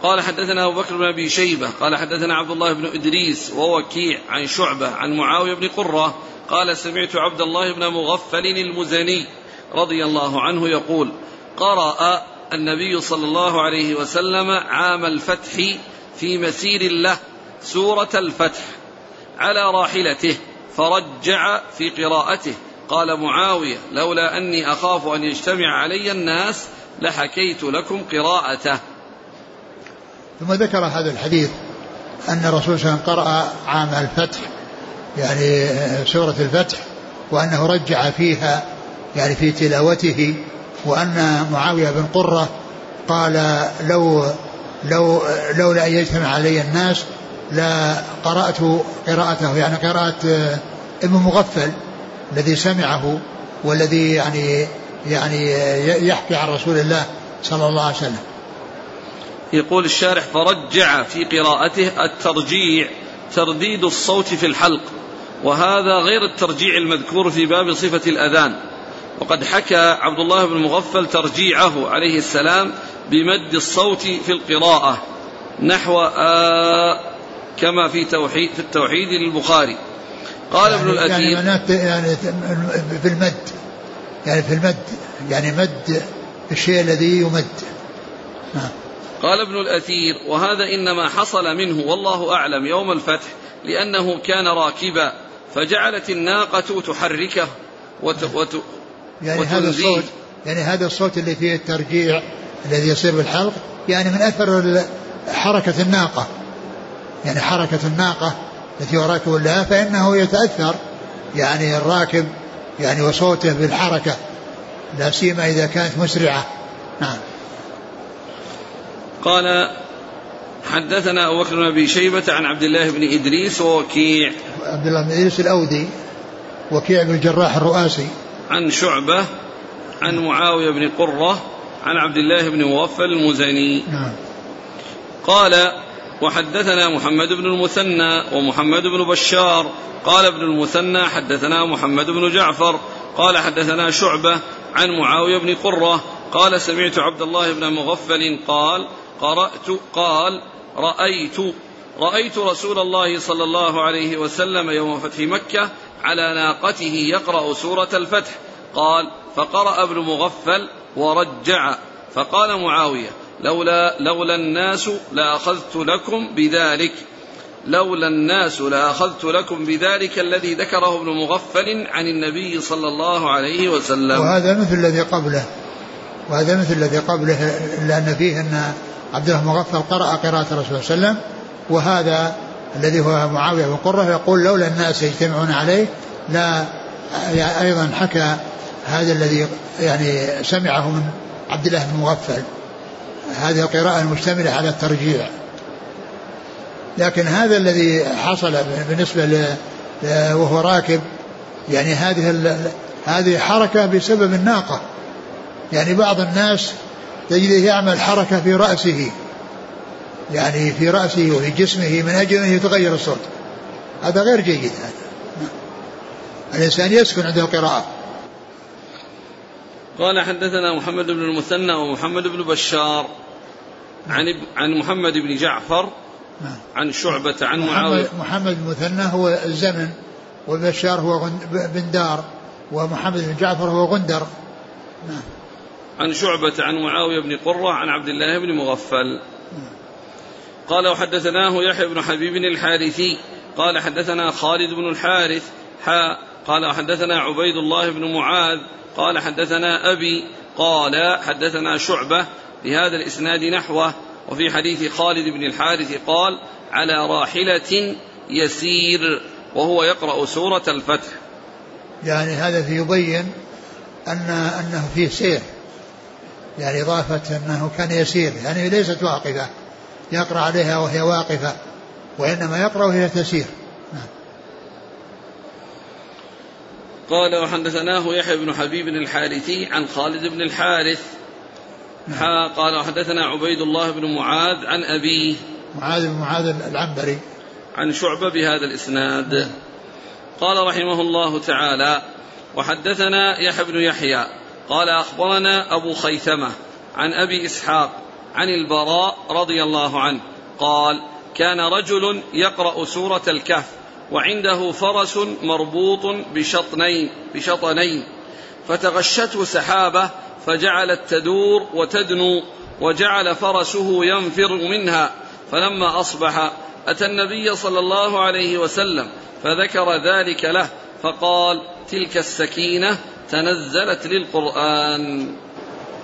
Speaker 1: قال حدثنا أبو بكر بن أبي شيبة قال حدثنا عبد الله بن إدريس ووكيع عن شعبة عن معاوية بن قرة قال سمعت عبد الله بن مغفل المزني رضي الله عنه يقول قرأ النبي صلى الله عليه وسلم عام الفتح في مسير له سورة الفتح على راحلته فرجع في قراءته. قال معاوية لولا أني أخاف أن يجتمع علي الناس لحكيت لكم قراءته.
Speaker 2: ثم ذكر هذا الحديث أن الرسول صلى الله عليه وسلم قرأ عام الفتح يعني سورة الفتح وأنه رجع فيها يعني في تلاوته وأن معاوية بن قرة قال لو لو لولا أن يجتمع علي الناس لا قرأت قراءته يعني قراءة ابن مغفل الذي سمعه والذي يعني يعني يحكي عن رسول الله صلى الله عليه وسلم.
Speaker 1: يقول الشارح فرجع في قراءته الترجيع ترديد الصوت في الحلق. وهذا غير الترجيع المذكور في باب صفة الأذان. وقد حكى عبد الله بن مغفل ترجيعه عليه السلام بمد الصوت في القراءة نحو آ كما في توحيد في التوحيد للبخاري قال يعني ابن الأثير
Speaker 2: يعني, يعني في المد يعني في المد يعني مد الشيء الذي يمد.
Speaker 1: نعم. قال ابن الأثير وهذا إنما حصل منه والله أعلم يوم الفتح لأنه كان راكبا فجعلت الناقة تحركه وت... وت...
Speaker 2: يعني هذا الصوت يعني هذا الصوت اللي فيه الترجيع الذي يصير بالحلق يعني من أثر حركة الناقة. يعني حركة الناقة التي هو راكب لها فإنه يتأثر يعني الراكب يعني وصوته بالحركة لا سيما إذا كانت مسرعة. نعم.
Speaker 1: قال حدثنا أبو بكر بن أبي شيبة عن عبد الله بن إدريس ووكيع.
Speaker 2: عبد الله بن إدريس الأودي وكيع بن الجراح الرؤاسي.
Speaker 1: عن شعبة عن معاوية بن قرة عن عبد الله بن موفل المزني.
Speaker 2: نعم.
Speaker 1: قال وحدثنا محمد بن المثنى ومحمد بن بشار. قال ابن المثنى حدثنا محمد بن جعفر. قال حدثنا شعبة عن معاوية بن قرة. قال سمعت عبد الله بن مغفل قال قرأت قال رأيت رأيت رسول الله صلى الله عليه وسلم يوم فتح مكة على ناقته يقرأ سورة الفتح. قال فقرأ ابن مغفل ورجع. فقال معاوية لولا لولا الناس لأخذت لكم بذلك لولا الناس لأخذت لكم بذلك الذي ذكره ابن مغفل عن النبي صلى الله عليه وسلم.
Speaker 2: وهذا مثل الذي قبله وهذا مثل الذي قبله لأن فيه أن عبد الله مغفل قرأ قراءة الرسول صلى الله عليه وسلم وهذا الذي هو معاوية بن قرة يقول لولا الناس يجتمعون عليه لا أيضا حكى هذا الذي يعني سمعه من عبد الله بن مغفل. هذه القراءة المشتملة على الترجيع. لكن هذا الذي حصل بالنسبة ل وهو راكب يعني هذه هذه حركة بسبب الناقة. يعني بعض الناس تجده يعمل حركة في رأسه يعني في رأسه وفي جسمه من أجل أن يتغير الصوت هذا غير جيد هذا الإنسان يسكن عند القراءة
Speaker 1: قال حدثنا محمد بن المثنى ومحمد بن بشار عن عن محمد بن جعفر. عن شعبة عن معاوية
Speaker 2: محمد المثنى هو الزمن وبشار هو بن دار ومحمد بن جعفر هو غندر
Speaker 1: نعم. عن شعبة عن معاوية بن قرة عن عبد الله بن مغفل. قال وحدثناه يحيى بن حبيب الحارثي. قال حدثنا خالد بن الحارث حا قال وحدثنا عبيد الله بن معاذ قال حدثنا أبي قال حدثنا شعبة بهذا الإسناد نحوه وفي حديث خالد بن الحارث قال على راحلة يسير وهو يقرأ سورة الفتح.
Speaker 2: يعني هذا يبين أن أنه فيه سير. يعني إضافة أنه كان يسير يعني ليست واقفة يقرأ عليها وهي واقفة وإنما يقرأ وهي تسير نعم.
Speaker 1: قال وحدثناه يحيى بن حبيب الحارثي عن خالد بن الحارث نعم. قال وحدثنا عبيد الله بن معاذ عن أبيه
Speaker 2: معاذ بن معاذ العنبري
Speaker 1: عن شعبة بهذا الإسناد نعم. قال رحمه الله تعالى وحدثنا يحيى بن يحيى قال أخبرنا أبو خيثمة عن أبي إسحاق عن البراء رضي الله عنه قال كان رجل يقرأ سورة الكهف وعنده فرس مربوط بشطنين بشطنين فتغشته سحابة فجعلت تدور وتدنو وجعل فرسه ينفر منها فلما أصبح أتى النبي صلى الله عليه وسلم فذكر ذلك له فقال تلك السكينة تنزلت للقرآن.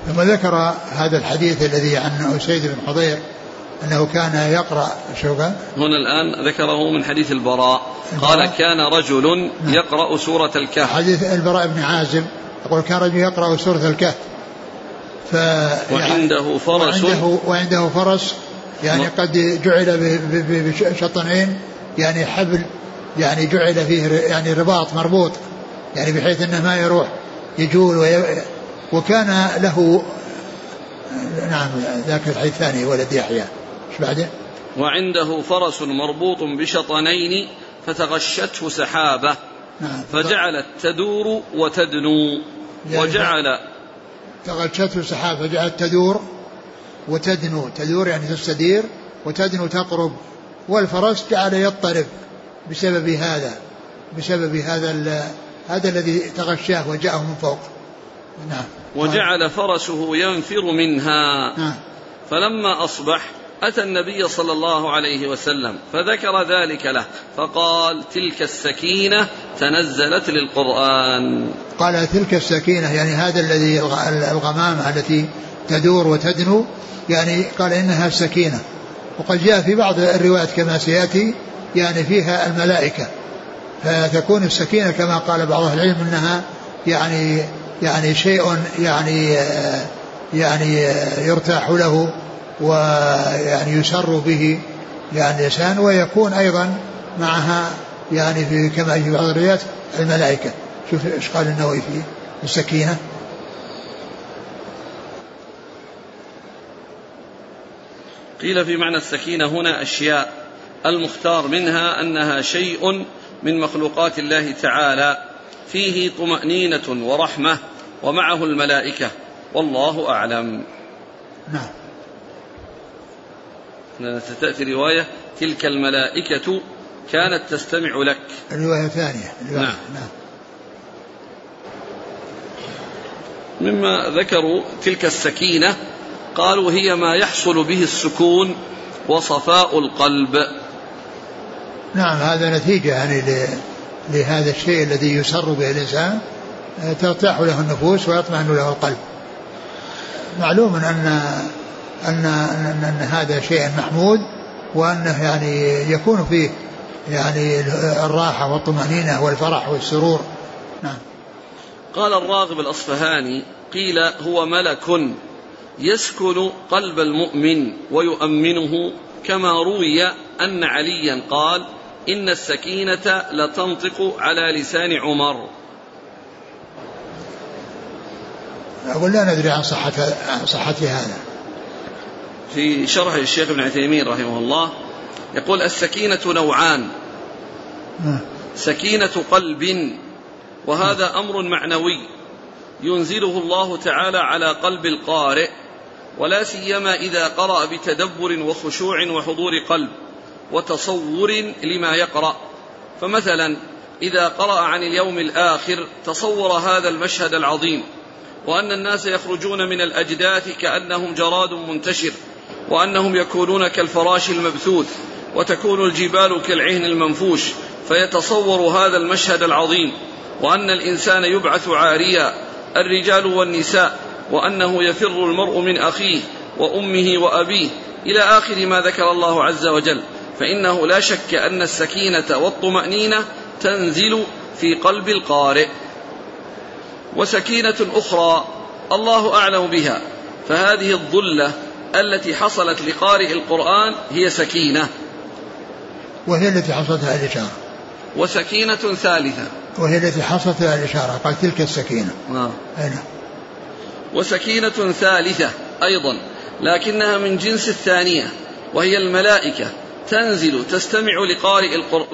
Speaker 2: ثم ذكر هذا الحديث الذي عن أسيد بن حضير أنه كان يقرأ شو قال؟
Speaker 1: هنا الآن ذكره من حديث البراء. قال كان رجل نعم. يقرأ سورة الكهف.
Speaker 2: حديث البراء بن عازب. يقول كان رجل يقرأ سورة الكهف.
Speaker 1: ف وعنده فرس.
Speaker 2: وعنده, وعنده فرس. يعني قد جعل بشطنين. يعني حبل. يعني جعل فيه يعني رباط مربوط. يعني بحيث إنه ما يروح يجول وي وكان له نعم ذاك الحديث الثاني ولد يحيى. إيش بعده؟
Speaker 1: وعنده فرس مربوط بشطنين فتغشته سحابة نعم. فجعلت تدور وتدنو يعني وجعل
Speaker 2: تغشته سحابة فجعلت تدور وتدنو. تدور يعني تستدير وتدنو تقرب. والفرس جعل يضطرب بسبب هذا بسبب هذا هذا الذي تغشاه وجاءه من فوق.
Speaker 1: نعم. وجعل فرسه ينفر منها. نعم. فلما أصبح أتى النبي صلى الله عليه وسلم فذكر ذلك له فقال تلك السكينة تنزلت للقرآن.
Speaker 2: قال تلك السكينة. يعني هذا الذي الغمامة التي تدور وتدنو يعني قال إنها السكينة وقد جاء في بعض الروايات كما سيأتي يعني فيها الملائكة. فتكون السكينة كما قال بعض أهل العلم أنها يعني يعني شيء يعني يعني يرتاح له ويعني يسر به يعني الإنسان ويكون أيضا معها يعني في كما في بعض الروايات الملائكة. شوف إيش قال النووي في السكينة.
Speaker 1: قيل في معنى السكينة هنا أشياء المختار منها أنها شيء من مخلوقات الله تعالى فيه طمأنينة ورحمة ومعه الملائكة. والله أعلم.
Speaker 2: نعم.
Speaker 1: ستأتي رواية تلك الملائكة كانت تستمع لك.
Speaker 2: الرواية الثانية
Speaker 1: نعم. نعم. مما ذكروا تلك السكينة قالوا هي ما يحصل به السكون وصفاء القلب.
Speaker 2: نعم هذا نتيجة يعني لهذا الشيء الذي يسر به الإنسان ترتاح له النفوس ويطمئن له القلب. معلوم أن أن, أن, أن هذا شيء محمود وأنه يعني يكون فيه يعني الراحة والطمأنينة والفرح والسرور. نعم.
Speaker 1: قال الراغب الأصفهاني قيل هو ملك يسكن قلب المؤمن ويؤمنه كما روي أن عليا قال إن السكينة لتنطق على لسان عمر.
Speaker 2: أقول لا ندري عن صحة عن صحة هذا.
Speaker 1: في شرح الشيخ ابن عثيمين رحمه الله يقول السكينة نوعان. نعم. سكينة قلب وهذا أمر معنوي ينزله الله تعالى على قلب القارئ ولا سيما إذا قرأ بتدبر وخشوع وحضور قلب. وتصور لما يقرأ. فمثلا إذا قرأ عن اليوم الآخر تصور هذا المشهد العظيم وأن الناس يخرجون من الأجداث كأنهم جراد منتشر وأنهم يكونون كالفراش المبثوث وتكون الجبال كالعهن المنفوش فيتصور هذا المشهد العظيم. وأن الإنسان يبعث عاريا الرجال والنساء وأنه يفر المرء من أخيه وأمه وأبيه إلى آخر ما ذكر الله عز وجل. فإنه لا شك أن السكينة والطمأنينة تنزل في قلب القارئ. وسكينة أخرى الله أعلم بها فهذه الظلة التي حصلت لقارئ القرآن هي سكينة.
Speaker 2: وهي التي حصلت لها الإشارة.
Speaker 1: وسكينة ثالثة.
Speaker 2: وهي التي حصلت لها الإشارة قال تلك السكينة.
Speaker 1: آه. نعم وسكينة ثالثة أيضا لكنها من جنس الثانية وهي الملائكة. تنزل تستمع لقارئ القر...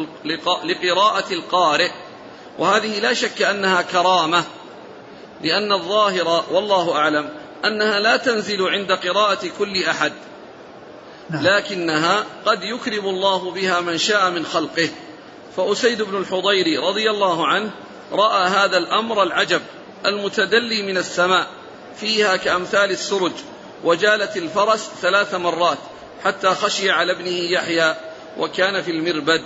Speaker 1: لقراءة القارئ. وهذه لا شك أنها كرامة لأن الظاهر والله أعلم أنها لا تنزل عند قراءة كل أحد. نعم. لكنها قد يكرم الله بها من شاء من خلقه. فأسيد بن الحضير رضي الله عنه رأى هذا الأمر العجب المتدلي من السماء فيها كأمثال السرج وجالت الفرس ثلاث مرات. حتى خشي على ابنه يحيى وكان في المربد.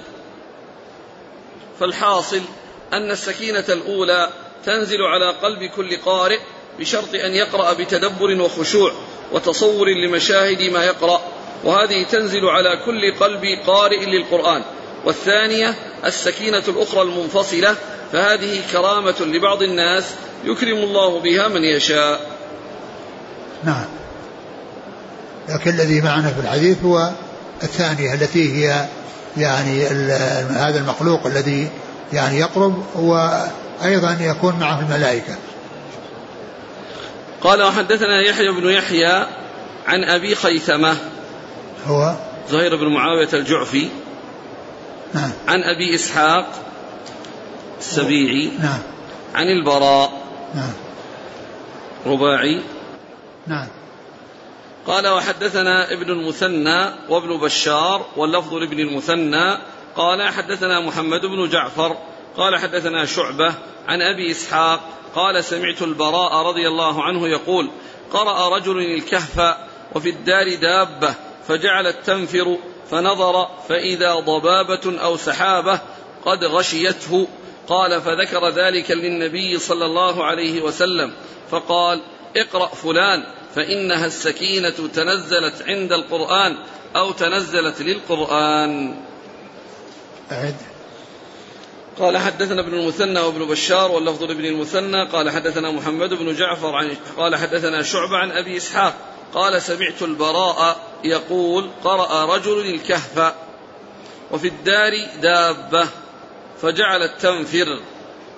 Speaker 1: فالحاصل أن السكينة الأولى تنزل على قلب كل قارئ بشرط أن يقرأ بتدبر وخشوع وتصور لمشاهد ما يقرأ وهذه تنزل على كل قلب قارئ للقرآن. والثانية السكينة الأخرى المنفصلة فهذه كرامة لبعض الناس يكرم الله بها من يشاء.
Speaker 2: نعم. لكن الذي معنا في الحديث هو الثانية التي هي يعني هذا المخلوق الذي يعني يقرب وأيضا يكون معه الملائكة.
Speaker 1: قال وحدثنا يحيى بن يحيى عن أبي خيثمة
Speaker 2: هو؟
Speaker 1: زهير بن معاوية الجعفي
Speaker 2: نعم.
Speaker 1: عن أبي إسحاق السبيعي
Speaker 2: نعم.
Speaker 1: عن البراء
Speaker 2: نعم.
Speaker 1: رباعي
Speaker 2: نعم.
Speaker 1: قال وحدثنا ابن المثنى وابن بشار واللفظ لابن المثنى. قال حدثنا محمد بن جعفر. قال حدثنا شعبة عن أبي إسحاق. قال سمعت البراء رضي الله عنه يقول قرأ رجل الكهف وفي الدار دابة فجعلت تنفر فنظر فإذا ضبابة أو سحابة قد غشيته. قال فذكر ذلك للنبي صلى الله عليه وسلم. فقال اقرأ فلان. فإنها السكينة تنزلت عند القرآن أو تنزلت للقرآن.
Speaker 2: أعد.
Speaker 1: قال حدثنا ابن المثنى وابن بشار واللفظ لابن المثنى. قال حدثنا محمد بن جعفر عن قال حدثنا شعبة عن أبي إسحاق. قال سمعت البراء يقول قرأ رجل الكهف وفي الدار دابة فجعلت تنفر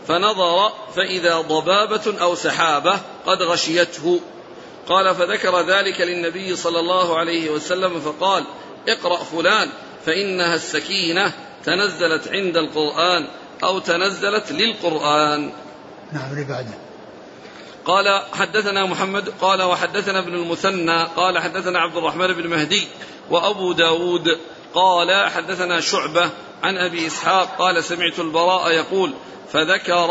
Speaker 1: فنظر فإذا ضبابة أو سحابة قد غشيته. قال فذكر ذلك للنبي صلى الله عليه وسلم فقال اقرأ فلان فإنها السكينة تنزلت عند القرآن أو تنزلت للقرآن.
Speaker 2: نعم اللي بعده.
Speaker 1: قال حدثنا محمد قال وحدثنا ابن المثنى قال حدثنا عبد الرحمن بن مهدي وأبو داود قال حدثنا شعبة عن أبي إسحاق قال سمعت البراء يقول فذكر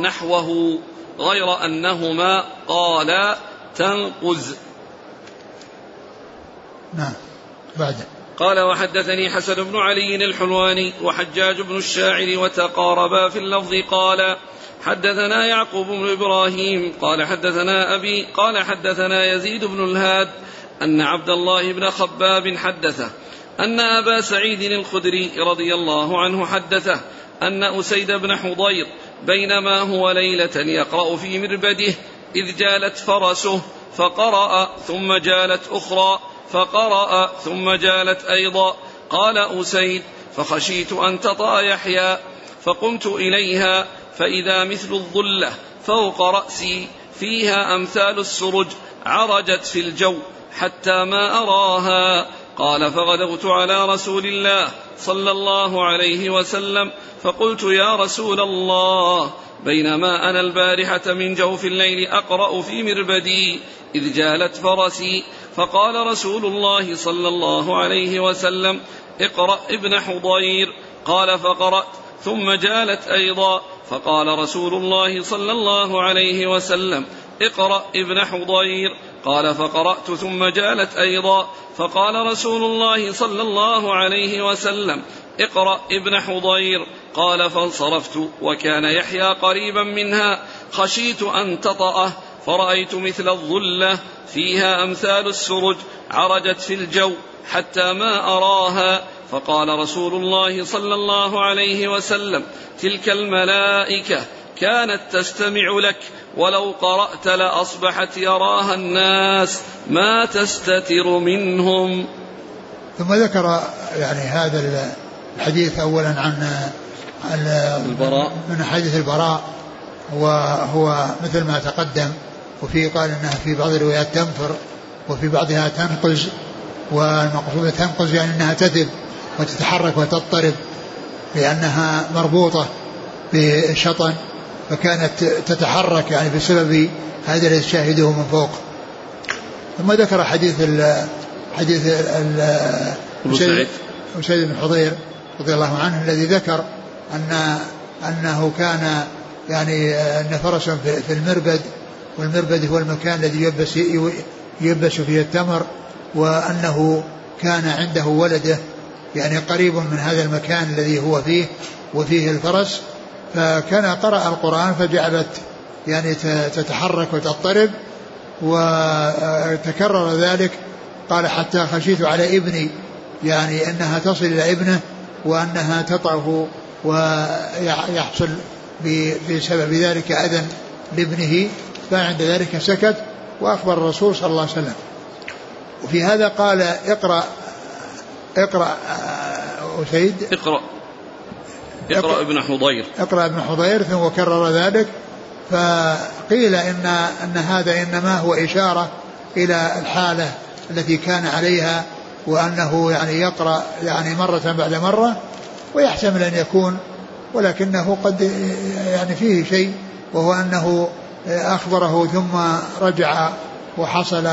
Speaker 1: نحوه غير أنهما قال تنقز.
Speaker 2: نعم. بعده
Speaker 1: قال وحدثني حسن بن علي الحلواني وحجاج بن الشاعر وتقاربا في اللفظ قال حدثنا يعقوب بن إبراهيم قال حدثنا أبي قال حدثنا يزيد بن الهاد أن عبد الله بن خباب حدثه أن أبا سعيد الخدري رضي الله عنه حدثه أن أسيد بن حضير بينما هو ليلة يقرأ في مربده إذ جالت فرسه فقرأ ثم جالت أخرى فقرأ ثم جالت أيضا. قال أسيد فخشيت أن تطأ يحيى فقمت إليها فإذا مثل الظلة فوق رأسي فيها أمثال السرج عرجت في الجو حتى ما أراها. قال فغدوت على رسول الله صلى الله عليه وسلم. فقلت يا رسول الله بينما أنا البارحة من جوف الليل أقرأ في مربدي إذ جالت فرسي. فقال رسول الله صلى الله عليه وسلم اقرأ ابن حضير. قال فقرأت. ثم جالت أيضا. فقال رسول الله صلى الله عليه وسلم اقرأ ابن حضير. قال فقرأت ثم جالت أيضا فقال رسول الله صلى الله عليه وسلم اقرأ ابن حضير قال فانصرفت وكان يحيى قريبا منها خشيت أن تطأه فرأيت مثل الظلة فيها أمثال السرج عرجت في الجو حتى ما أراها فقال رسول الله صلى الله عليه وسلم تلك الملائكة كانت تستمع لك ولو قرأت لأصبحت يراها الناس ما تستتر منهم.
Speaker 2: ثم ذكر يعني هذا الحديث أولا عن
Speaker 1: البراء.
Speaker 2: من حديث البراء وهو مثل ما تقدم وفي قال إنها في بعض الروايات تنفر وفي بعضها تنقز والمقصود تنقز يعني إنها تذب وتتحرك وتضطرب لأنها مربوطة بشطن فكانت تتحرك يعني بسبب هذا الذي تشاهده من فوق. ثم ذكر حديث ال حديث ال سيد بن حضير رضي الله عنه الذي ذكر أن أنه كان يعني أن فرس في المربد والمربد هو المكان الذي يلبس يلبس فيه التمر وأنه كان عنده ولده يعني قريب من هذا المكان الذي هو فيه وفيه الفرس. فكان قرأ القرآن فجعلت يعني تتحرك وتضطرب وتكرر ذلك. قال حتى خشيت على ابني يعني أنها تصل إلى ابنه وأنها تطعه ويحصل بسبب ذلك أذى لابنه. فعند ذلك سكت وأخبر الرسول صلى الله عليه وسلم. وفي هذا قال اقرأ اقرأ أسيد.
Speaker 1: اقرأ. اقرأ ابن حضير.
Speaker 2: اقرأ ابن حضير ثم كرر ذلك فقيل إن أن هذا إنما هو إشارة إلى الحالة التي كان عليها وأنه يعني يقرأ يعني مرة بعد مرة ويحتمل أن يكون ولكنه قد يعني فيه شيء وهو أنه أخبره ثم رجع وحصل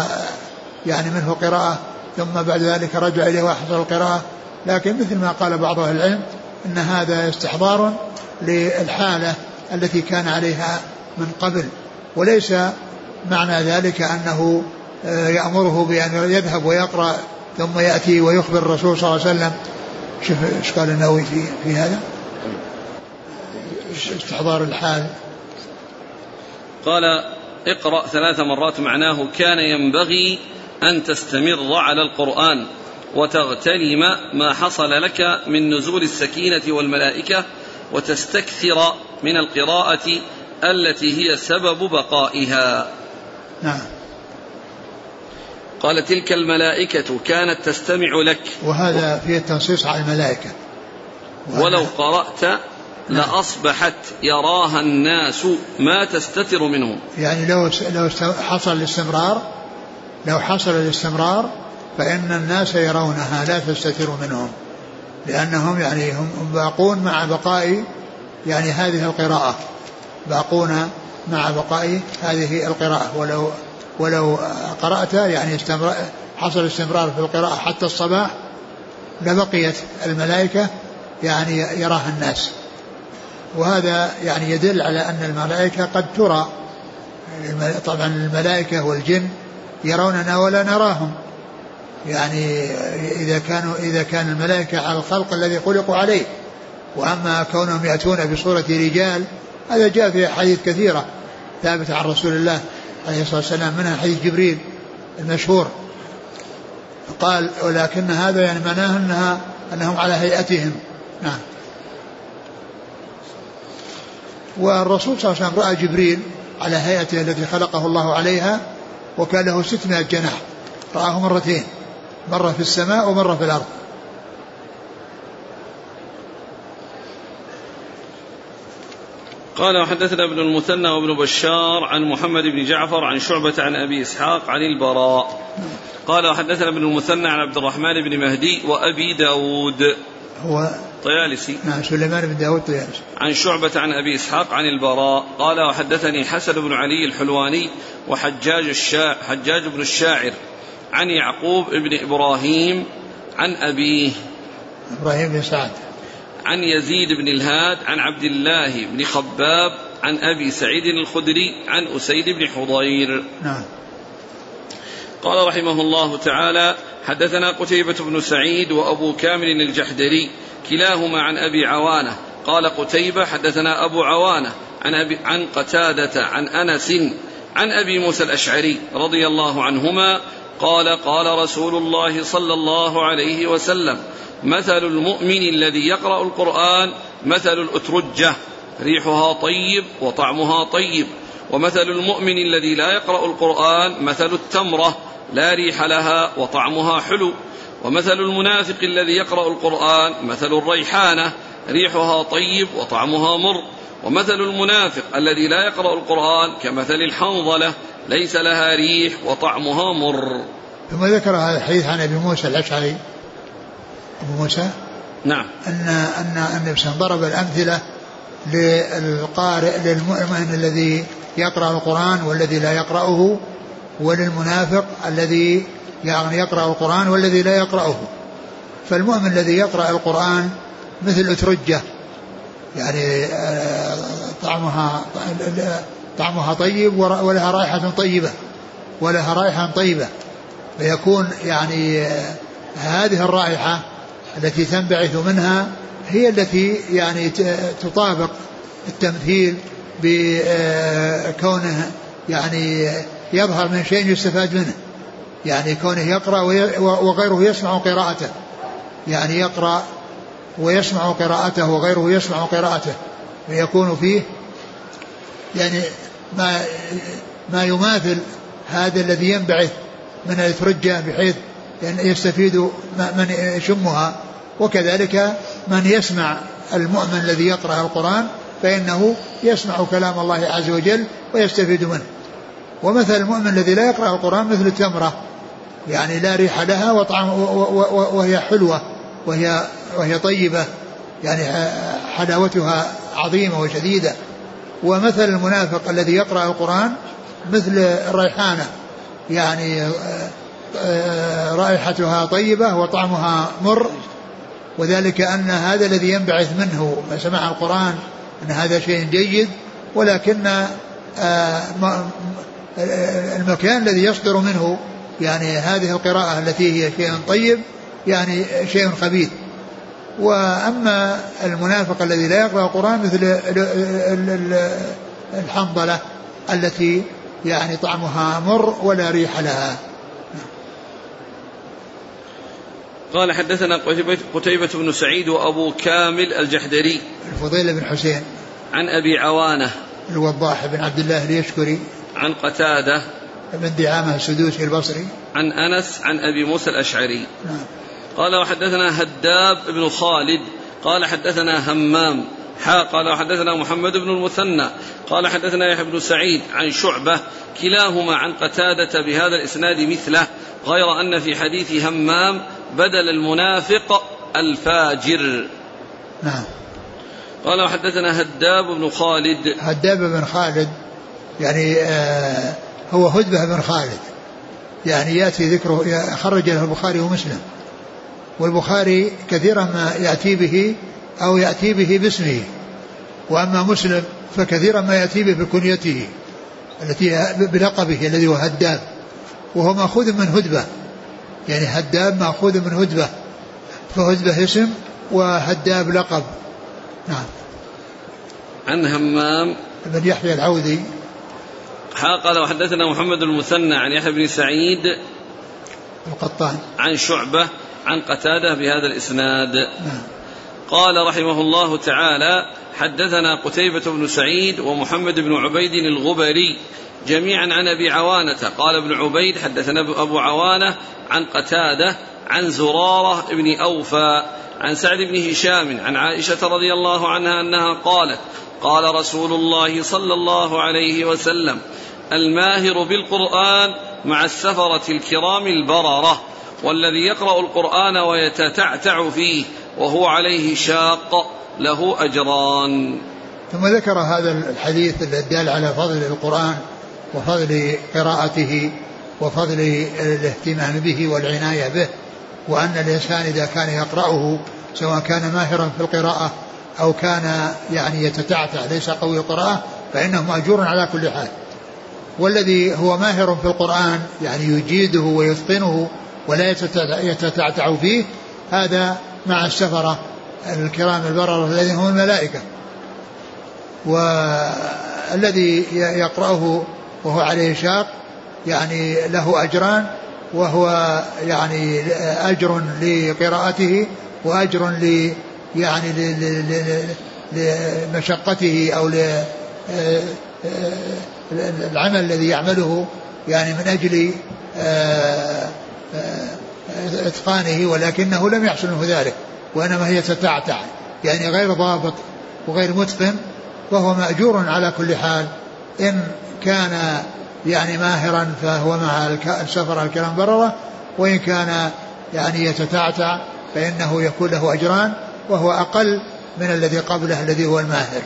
Speaker 2: يعني منه قراءة ثم بعد ذلك رجع إليه وحصل القراءة لكن مثل ما قال بعض أهل العلم أن هذا استحضار للحالة التي كان عليها من قبل. وليس معنى ذلك أنه آه، يأمره بأن يذهب ويقرأ ثم يأتي ويخبر الرسول صلى الله عليه وسلم. شوف إيش قال النووي في في هذا؟ استحضار الحال؟
Speaker 1: قال اقرأ ثلاث مرات معناه كان ينبغي أن تستمر على القرآن. وتغتنم ما حصل لك من نزول السكينة والملائكة وتستكثر من القراءة التي هي سبب بقائها.
Speaker 2: نعم.
Speaker 1: قال تلك الملائكة كانت تستمع لك.
Speaker 2: وهذا فيه التنصيص على الملائكة.
Speaker 1: ولو قرأت نعم. لأصبحت يراها الناس ما تستتر منهم.
Speaker 2: يعني لو لو حصل الاستمرار لو حصل الاستمرار فإن الناس يرونها لا تستتر منهم لأنهم يعني هم باقون مع بقاء يعني هذه القراءة باقون مع بقاء هذه القراءة. ولو ولو قرأت يعني استمر حصل استمرار في القراءة حتى الصباح لبقيت الملائكة يعني يراها الناس. وهذا يعني يدل على أن الملائكة قد ترى طبعا الملائكة والجن يروننا ولا نراهم. يعني إذا كانوا إذا كان الملائكة على الخلق الذي خلقوا عليه. وأما كونهم يأتون بصورة رجال هذا جاء في أحاديث كثيرة ثابتة عن رسول الله عليه الصلاة والسلام منها حديث جبريل المشهور. قال ولكن هذا يعني معناه أنها أنهم على هيئتهم. نعم. والرسول صلى الله عليه وسلم رأى جبريل على هيئته التي خلقه الله عليها وكان له 600 جناح رآه مرتين. مرة في السماء ومرة في الأرض.
Speaker 1: قال وحدثنا ابن المثنى وابن بشار عن محمد بن جعفر عن شعبة عن أبي إسحاق عن البراء. قال وحدثنا ابن المثنى عن عبد الرحمن بن مهدي وأبي داود.
Speaker 2: هو
Speaker 1: طيالسي.
Speaker 2: نعم سليمان بن داود طيالسي.
Speaker 1: عن شعبة عن أبي إسحاق عن البراء. قال وحدثني حسن بن علي الحلواني وحجاج الشا حجاج بن الشاعر. عن يعقوب بن إبراهيم عن أبيه.
Speaker 2: إبراهيم بن سعد.
Speaker 1: عن يزيد بن الهاد عن عبد الله بن خباب عن أبي سعيد الخدري عن أسيد بن حضير.
Speaker 2: نعم.
Speaker 1: قال رحمه الله تعالى حدثنا قتيبة بن سعيد وأبو كامل الجحدري كلاهما عن أبي عوانة. قال قتيبة حدثنا أبو عوانة عن, أبي عن قتادة عن أنس عن أبي موسى الأشعري رضي الله عنهما قال قال رسول الله صلى الله عليه وسلم مثل المؤمن الذي يقرأ القرآن مثل الأترجة ريحها طيب وطعمها طيب. ومثل المؤمن الذي لا يقرأ القرآن مثل التمرة لا ريح لها وطعمها حلو. ومثل المنافق الذي يقرأ القرآن مثل الريحانة ريحها طيب وطعمها مر. ومثل المنافق الذي لا يقرأ القرآن كمثل الحنظلة ليس لها ريح وطعمها مر.
Speaker 2: ثم ذكر هذا الحديث عن أبي موسى الأشعري. أبو موسى؟
Speaker 1: نعم.
Speaker 2: ان النبي صلى ضرب الأمثلة للقارئ للمؤمن الذي يقرأ القرآن والذي لا يقرأه وللمنافق الذي يعني يقرأ القرآن والذي لا يقرأه. فالمؤمن الذي يقرأ القرآن مثل اترجه يعني آه، طعمها طعمها طيب ولها رائحة طيبة ولها رائحة طيبة. فيكون يعني آه، هذه الرائحة التي تنبعث منها هي التي يعني تطابق التمثيل بكونه يعني يظهر من شيء يستفاد منه. يعني كونه يقرأ وغيره يسمع قراءته. يعني يقرأ ويسمع قراءته وغيره يسمع قراءته فيكون فيه يعني ما ما يماثل هذا الذي ينبعث من الفرجة بحيث يعني يستفيد من يشمها. وكذلك من يسمع المؤمن الذي يقرأ القرآن فإنه يسمع كلام الله عز وجل ويستفيد منه. ومثل المؤمن الذي لا يقرأ القرآن مثل التمرة يعني لا ريح لها وطعم وهي حلوة. وهي وهي طيبة يعني حلاوتها عظيمة وشديدة. ومثل المنافق الذي يقرأ القرآن مثل الريحانة يعني آه، رائحتها طيبة وطعمها مر وذلك أن هذا الذي ينبعث منه سماع القرآن أن هذا شيء جيد ولكن آه، المكان الذي يصدر منه يعني هذه القراءة التي هي شيء طيب يعني شيء خبيث. وأما المنافق الذي لا يقرأ القرآن مثل الحنظلة التي يعني طعمها مر ولا ريح لها.
Speaker 1: قال حدثنا قتيبة بن سعيد وأبو كامل الجحدري.
Speaker 2: الفضيل بن حسين.
Speaker 1: عن أبي عوانة.
Speaker 2: الوضاح بن عبد الله اليشكري.
Speaker 1: عن قتادة.
Speaker 2: بن دعامة السدوسي البصري.
Speaker 1: عن أنس عن أبي موسى الأشعري.
Speaker 2: نعم.
Speaker 1: قال وحدثنا هداب بن خالد قال حدثنا همام حا قال وحدثنا محمد بن المثنى قال حدثنا يحيى بن سعيد عن شعبة كلاهما عن قتادة بهذا الإسناد مثله غير أن في حديث همام بدل المنافق الفاجر.
Speaker 2: نعم.
Speaker 1: قال وحدثنا هداب بن خالد.
Speaker 2: هداب بن خالد يعني آه هو هدبة بن خالد يعني يأتي ذكره خرج له البخاري ومسلم. والبخاري كثيرا ما يأتي به أو يأتي به باسمه. وأما مسلم فكثيرا ما يأتي به بكنيته التي بلقبه الذي هو هداب وهو مأخوذ من هدبة. يعني هداب مأخوذ من هدبة. فهدبة اسم وهداب لقب. نعم.
Speaker 1: عن همام
Speaker 2: بن يحيى العوذي.
Speaker 1: قال وحدثنا محمد المثنى عن يحيى بن سعيد
Speaker 2: القطان.
Speaker 1: عن شعبة عن قتادة بهذا الإسناد.
Speaker 2: نعم
Speaker 1: قال رحمه الله تعالى حدثنا قتيبة بن سعيد ومحمد بن عبيد الغبري جميعا عن أبي عوانة. قال ابن عبيد حدثنا أبو عوانة عن قتادة عن زرارة بن أوفى عن سعد بن هشام عن عائشة رضي الله عنها أنها قالت قال رسول الله صلى الله عليه وسلم الماهر بالقرآن مع السفرة الكرام البررة. والذي يقرأ القرآن ويتتعتع فيه وهو عليه شاق له أجران.
Speaker 2: ثم ذكر هذا الحديث الدال على فضل القرآن وفضل قراءته وفضل الاهتمام به والعناية به وأن الإنسان إذا كان يقرأه سواء كان ماهرا في القراءة أو كان يعني يتتعتع ليس قوي القراءة فإنه مأجور على كل حال. والذي هو ماهر في القرآن يعني يجيده ويتقنه ولا يتتعتع فيه هذا مع السفرة الكرام البررة الذين هم الملائكة. والذي يقرأه وهو عليه شاق يعني له أجران وهو يعني أجر لقراءته وأجر ل يعني لمشقته أو العمل الذي يعمله يعني من أجل إتقانه ولكنه لم يحصل منه ذلك وإنما هي تتعتع يعني غير ضابط وغير متقن وهو مأجور على كل حال. إن كان يعني ماهرا فهو مع السفر الكلام بررة وإن كان يعني يتتعتع فإنه يكون له أجران وهو أقل من الذي قبله الذي هو الماهر.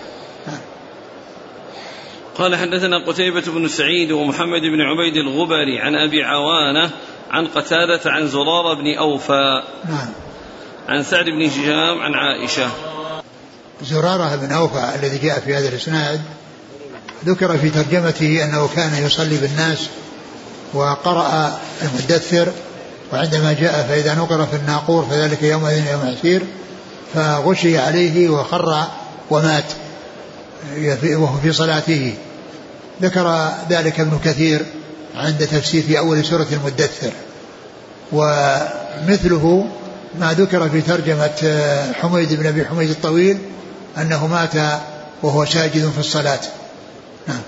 Speaker 1: قال حدثنا قتيبة بن سعيد ومحمد بن عبيد الغبري عن أبي عوانة عن قتادة عن زرار بن أوفى.
Speaker 2: نعم.
Speaker 1: عن سعد بن هشام عن عائشة.
Speaker 2: زرارة بن أوفى الذي جاء في هذا الإسناد ذكر في ترجمته أنه كان يصلي بالناس وقرأ المدثر وعندما جاء فإذا نقر في الناقور فذلك يومئذ يوم عسير فغشي عليه وخر ومات وهو في صلاته. ذكر ذلك ابن كثير عند تفسير في أول سورة المدثر. ومثله ما ذكر في ترجمة حميد بن أبي حميد الطويل أنه مات وهو ساجد في الصلاة. نعم.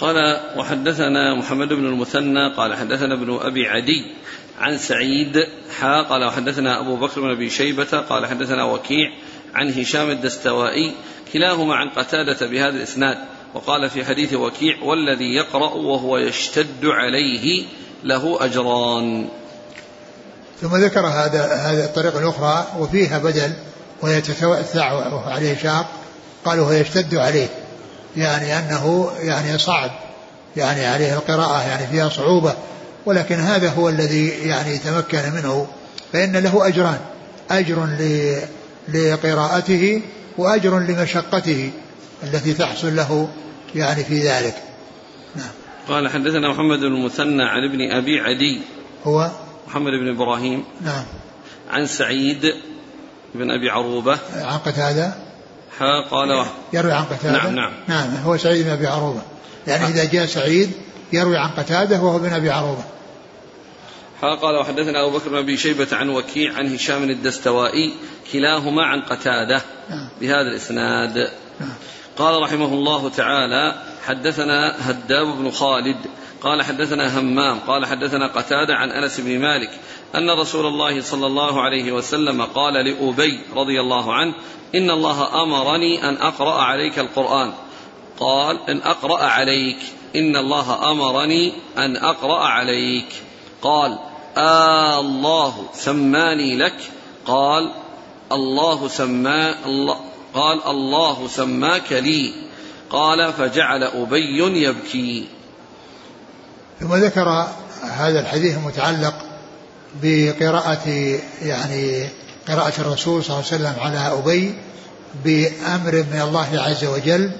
Speaker 1: قال وحدثنا محمد بن المثنى قال حدثنا ابن أبي عدي عن سعيد حا قال وحدثنا أبو بكر بن أبي شيبة قال حدثنا وكيع عن هشام الدستوائي كلاهما عن قتادة بهذا الإسناد. وقال في حديث وكيع والذي يقرأ وهو يشتد عليه له أجران.
Speaker 2: ثم ذكر هذا هذه الطريقة الأخرى وفيها بدل ويتتوسع عليه شاق قال وهو يشتد عليه يعني أنه يعني صعب يعني عليه القراءة يعني فيها صعوبة ولكن هذا هو الذي يعني تمكن منه فإن له أجران أجر لقراءته وأجر لمشقته. التي تحصل له يعني في ذلك.
Speaker 1: نعم. قال حدثنا محمد بن المثنى عن ابن أبي عدي.
Speaker 2: هو؟
Speaker 1: محمد بن إبراهيم.
Speaker 2: نعم.
Speaker 1: عن سعيد بن أبي عروبة.
Speaker 2: عن قتادة
Speaker 1: قال
Speaker 2: يروي عن قتادة؟
Speaker 1: نعم نعم.
Speaker 2: نعم هو سعيد بن أبي عروبة. يعني إذا جاء سعيد يروي عن قتادة وهو بن أبي عروبة.
Speaker 1: قال وحدثنا أبو بكر بن أبي شيبة عن وكيع عن هشام الدستوائي كلاهما عن قتادة.
Speaker 2: نعم.
Speaker 1: بهذا الإسناد.
Speaker 2: نعم.
Speaker 1: قال رحمه الله تعالى حدثنا هداب بن خالد قال حدثنا همام قال حدثنا قتادة عن أنس بن مالك أن رسول الله صلى الله عليه وسلم قال لأبي رضي الله عنه إن الله أمرني أن أقرأ عليك القرآن. قال أن أقرأ عليك إن الله أمرني أن أقرأ عليك. قال آه الله سماني لك. قال الله سما الله قال الله سماك لي. قال فجعل أبي يبكي.
Speaker 2: ثم ذكر هذا الحديث المتعلق بقراءة يعني قراءة الرسول صلى الله عليه وسلم على أبي بأمر من الله عز وجل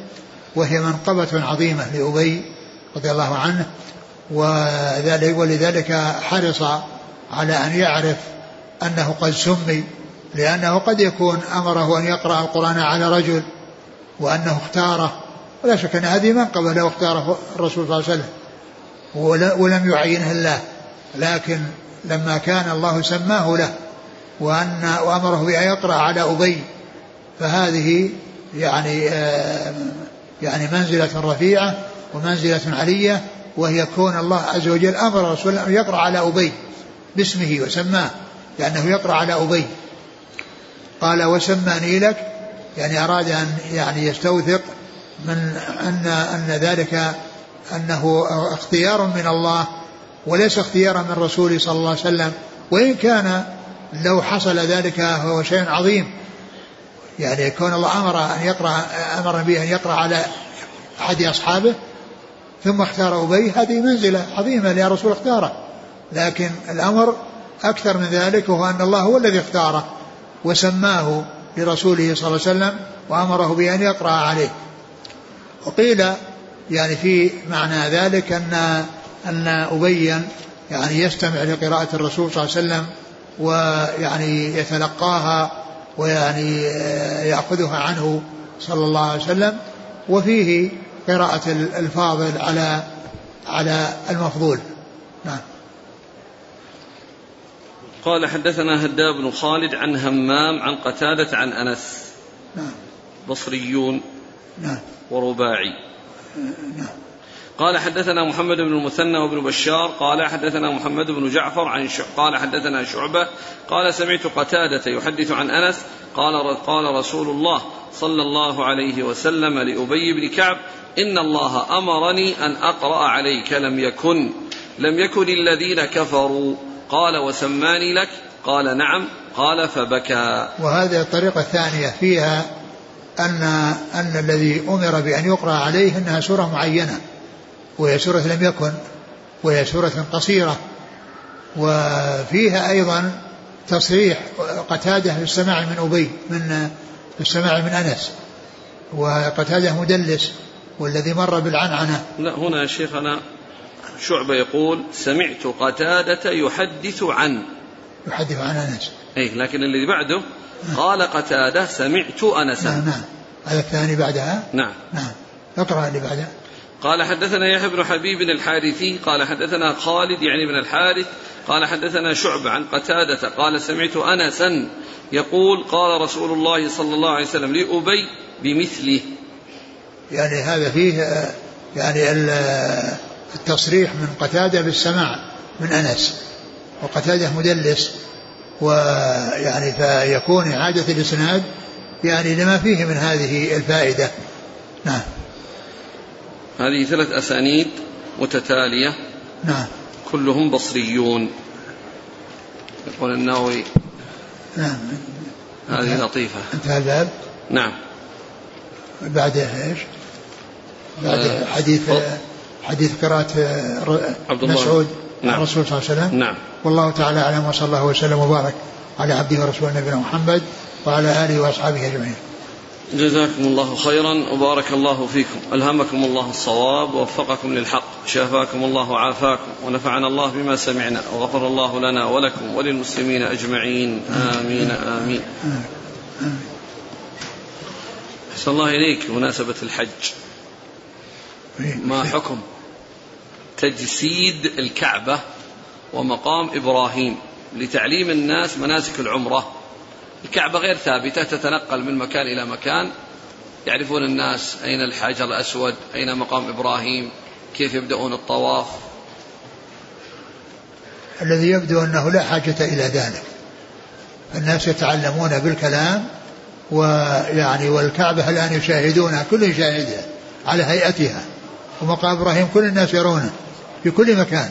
Speaker 2: وهي منقبة عظيمة لأبي رضي الله عنه وذلك ولذلك حرص على أن يعرف أنه قد سمي. لأنه قد يكون أمره أن يقرأ القرآن على رجل وأنه اختاره. ولا شك أن هذه منقبة لو اختاره الرسول صلى الله عليه وسلم ولم يعينه الله. لكن لما كان الله سماه له وأن وأمره بأن يقرأ على أبي فهذه يعني آه يعني منزلة رفيعة ومنزلة علية وهي كون الله عز وجل أمر الرسول أن يقرأ على أبي باسمه وسماه لأنه يقرأ على أبي. قال وسماني لك يعني أراد أن يعني يستوثق من أن أن ذلك أنه اختيار من الله وليس اختيارا من رسوله صلى الله عليه وسلم. وإن كان لو حصل ذلك فهو شيء عظيم. يعني كون الله أمر أن يقرأ أمر النبي أن يقرأ على أحد أصحابه ثم اختار أبي هذه منزلة عظيمة لأن الرسول اختاره. لكن الأمر أكثر من ذلك وهو أن الله هو الذي اختاره. وسماه لرسوله صلى الله عليه وسلم وأمره بأن يقرأ عليه. وقيل يعني في معنى ذلك أن أن أبيا يعني يستمع لقراءة الرسول صلى الله عليه وسلم ويعني يتلقاها ويعني يأخذها عنه صلى الله عليه وسلم وفيه قراءة الفاضل على على المفضول. نعم.
Speaker 1: قال حدثنا هداب بن خالد عن همام عن قتادة عن أنس.
Speaker 2: نعم.
Speaker 1: بصريون
Speaker 2: نعم.
Speaker 1: ورباعي.
Speaker 2: نعم.
Speaker 1: قال حدثنا محمد بن المثنى وابن بشار قال حدثنا محمد بن جعفر عن شع... قال حدثنا شعبة قال سمعت قتادة يحدث عن أنس قال قال رسول الله صلى الله عليه وسلم لأبي بن كعب إن الله أمرني أن أقرأ عليك لم يكن لم يكن الذين كفروا. قال وسماني لك؟ قال نعم. قال فبكى.
Speaker 2: وهذه الطريقة الثانية فيها أن أن الذي أمر بأن يقرأ عليه أنها سورة معينة وهي سورة لم يكن وهي سورة قصيرة وفيها أيضا تصريح قتادة في السماع من أبي من في السماع من أنس وقتادة مدلس والذي مر بالعنعنة.
Speaker 1: لا هنا يا شيخنا شعبة يقول سمعت قتادة يحدث عن.
Speaker 2: يحدث عن أنس.
Speaker 1: أي لكن الذي بعده قال قتادة سمعت أنسا
Speaker 2: نعم نعم. هذا الثاني بعدها؟
Speaker 1: نعم.
Speaker 2: نعم. اقرأ اللي بعده.
Speaker 1: قال حدثنا يحيى بن حبيب الحارثي قال حدثنا خالد يعني بن الحارث قال حدثنا شعبة عن قتادة قال سمعت أنسا يقول قال رسول الله صلى الله عليه وسلم لأبي بمثله.
Speaker 2: يعني هذا فيه يعني التصريح من قتادة بالسماع من أنس وقتادة مدلس ويعني فيكون إعادة الإسناد يعني لما فيه من هذه الفائدة. نعم.
Speaker 1: هذه ثلاث أسانيد متتالية.
Speaker 2: نعم.
Speaker 1: كلهم بصريون. يقول النووي.
Speaker 2: نعم.
Speaker 1: هذه لطيفة.
Speaker 2: انتهى الباب.
Speaker 1: نعم.
Speaker 2: بعد إيش؟ بعد
Speaker 1: آه،
Speaker 2: حديث. حديث قراءة. مسعود
Speaker 1: نعم.
Speaker 2: عن الرسول صلى الله عليه وسلم.
Speaker 1: نعم.
Speaker 2: والله تعالى أعلم وصلى الله وسلم وبارك على عبده ورسوله نبينا محمد وعلى آله وأصحابه أجمعين.
Speaker 1: جزاكم الله خيرا وبارك الله فيكم. ألهمكم الله الصواب ووفقكم للحق شافاكم الله وعافاكم ونفعنا الله بما سمعنا وغفر الله لنا ولكم وللمسلمين أجمعين. آمين آمين. أحسن الله إليك بمناسبة الحج. ما حكم؟ تجسيد الكعبة ومقام إبراهيم لتعليم الناس مناسك العمرة. الكعبة غير ثابتة تتنقل من مكان إلى مكان. يعرفون الناس أين الحجر الأسود أين مقام إبراهيم كيف يبدأون الطواف.
Speaker 2: الذي يبدو أنه لا حاجة إلى ذلك. الناس يتعلمون بالكلام ويعني والكعبة الآن يشاهدونها كل يشاهدها على هيئتها. ومقام إبراهيم كل الناس يرونه. في كل مكان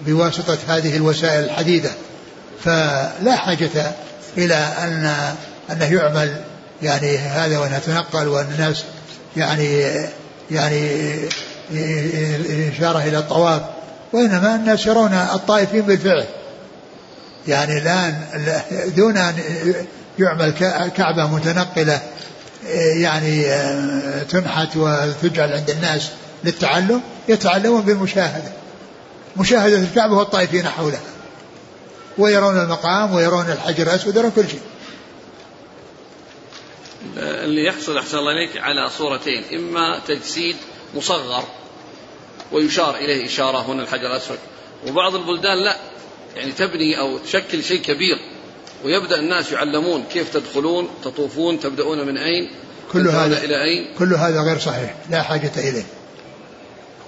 Speaker 2: بواسطة هذه الوسائل الحديدة فلا حاجة إلى أن أنه يعمل يعني هذا وأنها تنقل وأن الناس يعني يعني إشارة إلى الطواف وإنما الناس يرون الطائفين بالفعل. يعني الآن دون أن يعمل كعبة متنقلة يعني تنحت وتجعل عند الناس للتعلم يتعلمون بالمشاهدة. مشاهدة الكعبة والطائفين حولها. ويرون المقام ويرون الحجر الأسود ويرون كل شيء.
Speaker 1: اللي يحصل أحسن الله إليك على صورتين. إما تجسيد مصغر ويشار إليه إشارة هنا الحجر الأسود. وبعض البلدان لا. يعني تبني أو تشكل شيء كبير. ويبدأ الناس يعلمون كيف تدخلون تطوفون تبدأون من أين
Speaker 2: كل هذا
Speaker 1: إلى أين.
Speaker 2: كل هذا غير صحيح. لا حاجة إليه.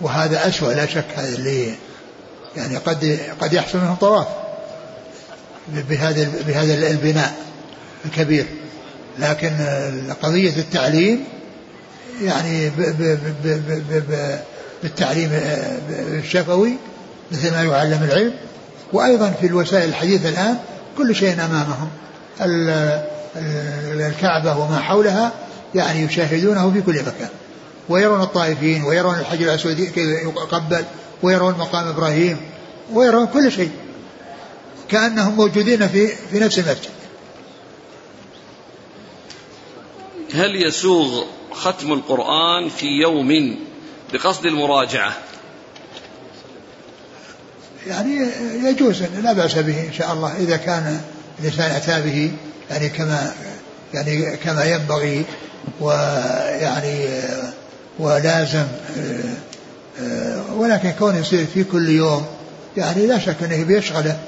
Speaker 2: وهذا أسوأ لا شك هذا اللي يعني قد قد يحصل منهم طواف بهذا بهذا البناء الكبير. لكن قضية التعليم يعني بالتعليم الشفوي مثل ما يعلم العلم. وأيضا في الوسائل الحديثة الآن كل شيء أمامهم. الكعبة وما حولها يعني يشاهدونه في كل مكان. ويرون الطائفين ويرون الحجر الأسود يقبل. ويرون مقام إبراهيم ويرون كل شيء. كأنهم موجودين في في نفس المسجد.
Speaker 1: هل يسوغ ختم القرآن في يوم بقصد المراجعة؟
Speaker 2: يعني يجوز لا بأس به إن شاء الله إذا كان الإنسان أتى به يعني كما يعني كما ينبغي ويعني ولازم ولكن كون يصير في كل يوم يعني لا شك إنه بيشغله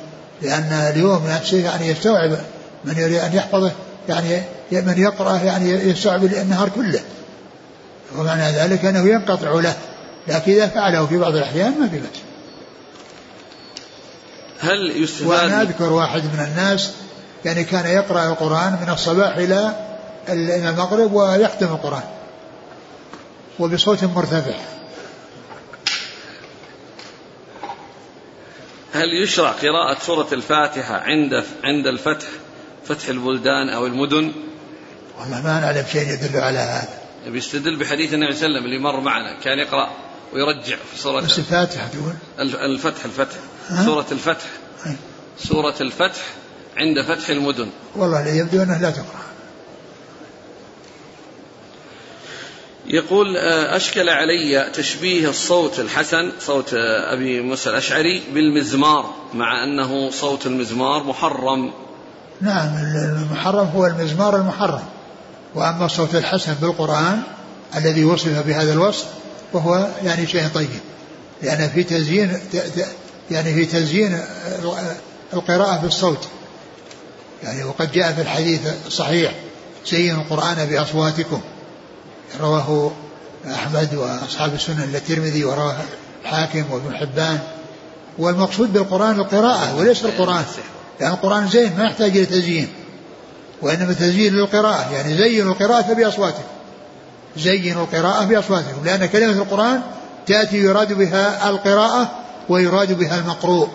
Speaker 2: لأن اليوم نفسه يعني يستوعب من يريد أن يحفظه يعني من يقرأ يعني يستوعب النهار كله. ومعنى ذلك أنه ينقطع له لكن إذا فعله في بعض الأحيان ما في بأس.
Speaker 1: هل يستفاد؟
Speaker 2: وأنا أذكر واحد من الناس يعني كان يقرأ القرآن من الصباح إلى المغرب ويختم القرآن وبصوت مرتفع.
Speaker 1: هل يشرع قراءة سورة الفاتحة عند عند الفتح فتح البلدان أو المدن؟
Speaker 2: والله ما نعلم شيء يدل على هذا.
Speaker 1: بيستدل بحديث النبي صلى الله عليه وسلم اللي مر معنا كان يقرأ ويرجع في سورة
Speaker 2: بس الفاتحة تقول.
Speaker 1: الفتح الفتح. سورة الفتح. سورة الفتح عند فتح المدن.
Speaker 2: والله يبدو أنه لا تقرأ.
Speaker 1: يقول آه، أشكل علي تشبيه الصوت الحسن صوت آه، أبي موسى الأشعري بالمزمار مع أنه صوت المزمار محرم.
Speaker 2: نعم المحرم هو المزمار المحرم. وأما الصوت الحسن بالقرآن الذي وصف بهذا الوصف وهو يعني شيء طيب. لأن في تزيين يعني في تزيين القراءة بالصوت يعني وقد جاء في الحديث الصحيح زينوا القرآن بأصواتكم. رواه أحمد وأصحاب السنن الترمذي ورواه الحاكم وابن حبان. والمقصود بالقرآن القراءة وليس القرآن. يعني القرآن زين ما يحتاج إلى تزيين. وإنما تزيين للقراءة يعني زينوا القراءة بأصواتكم. زينوا القراءة بأصواتكم لأن كلمة القرآن تأتي يراد بها القراءة ويراد بها المقروء.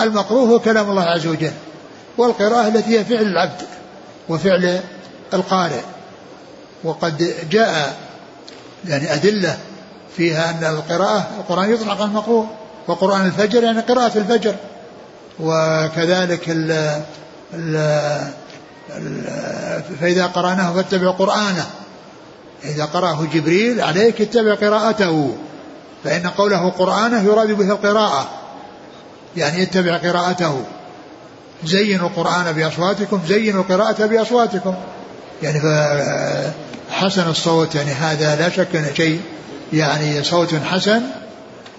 Speaker 2: المقروء هو كلام الله عز وجل والقراءة التي هي فعل العبد وفعل القارئ. وقد جاء يعني أدلة فيها أن القراءة القرآن يطلق على المقروء وقرآن الفجر يعني قراءة الفجر. وكذلك ال ال فإذا قرأناه فاتبع قرآنه. إذا قرأه جبريل عليك اتبع قراءته. فإن قوله قرآنه يراد به القراءة. يعني اتبع قراءته. زينوا القرآن بأصواتكم زينوا القراءة بأصواتكم. يعني حسن الصوت يعني هذا لا شك أنه شيء يعني صوت حسن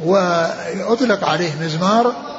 Speaker 2: وأطلق عليه مزمار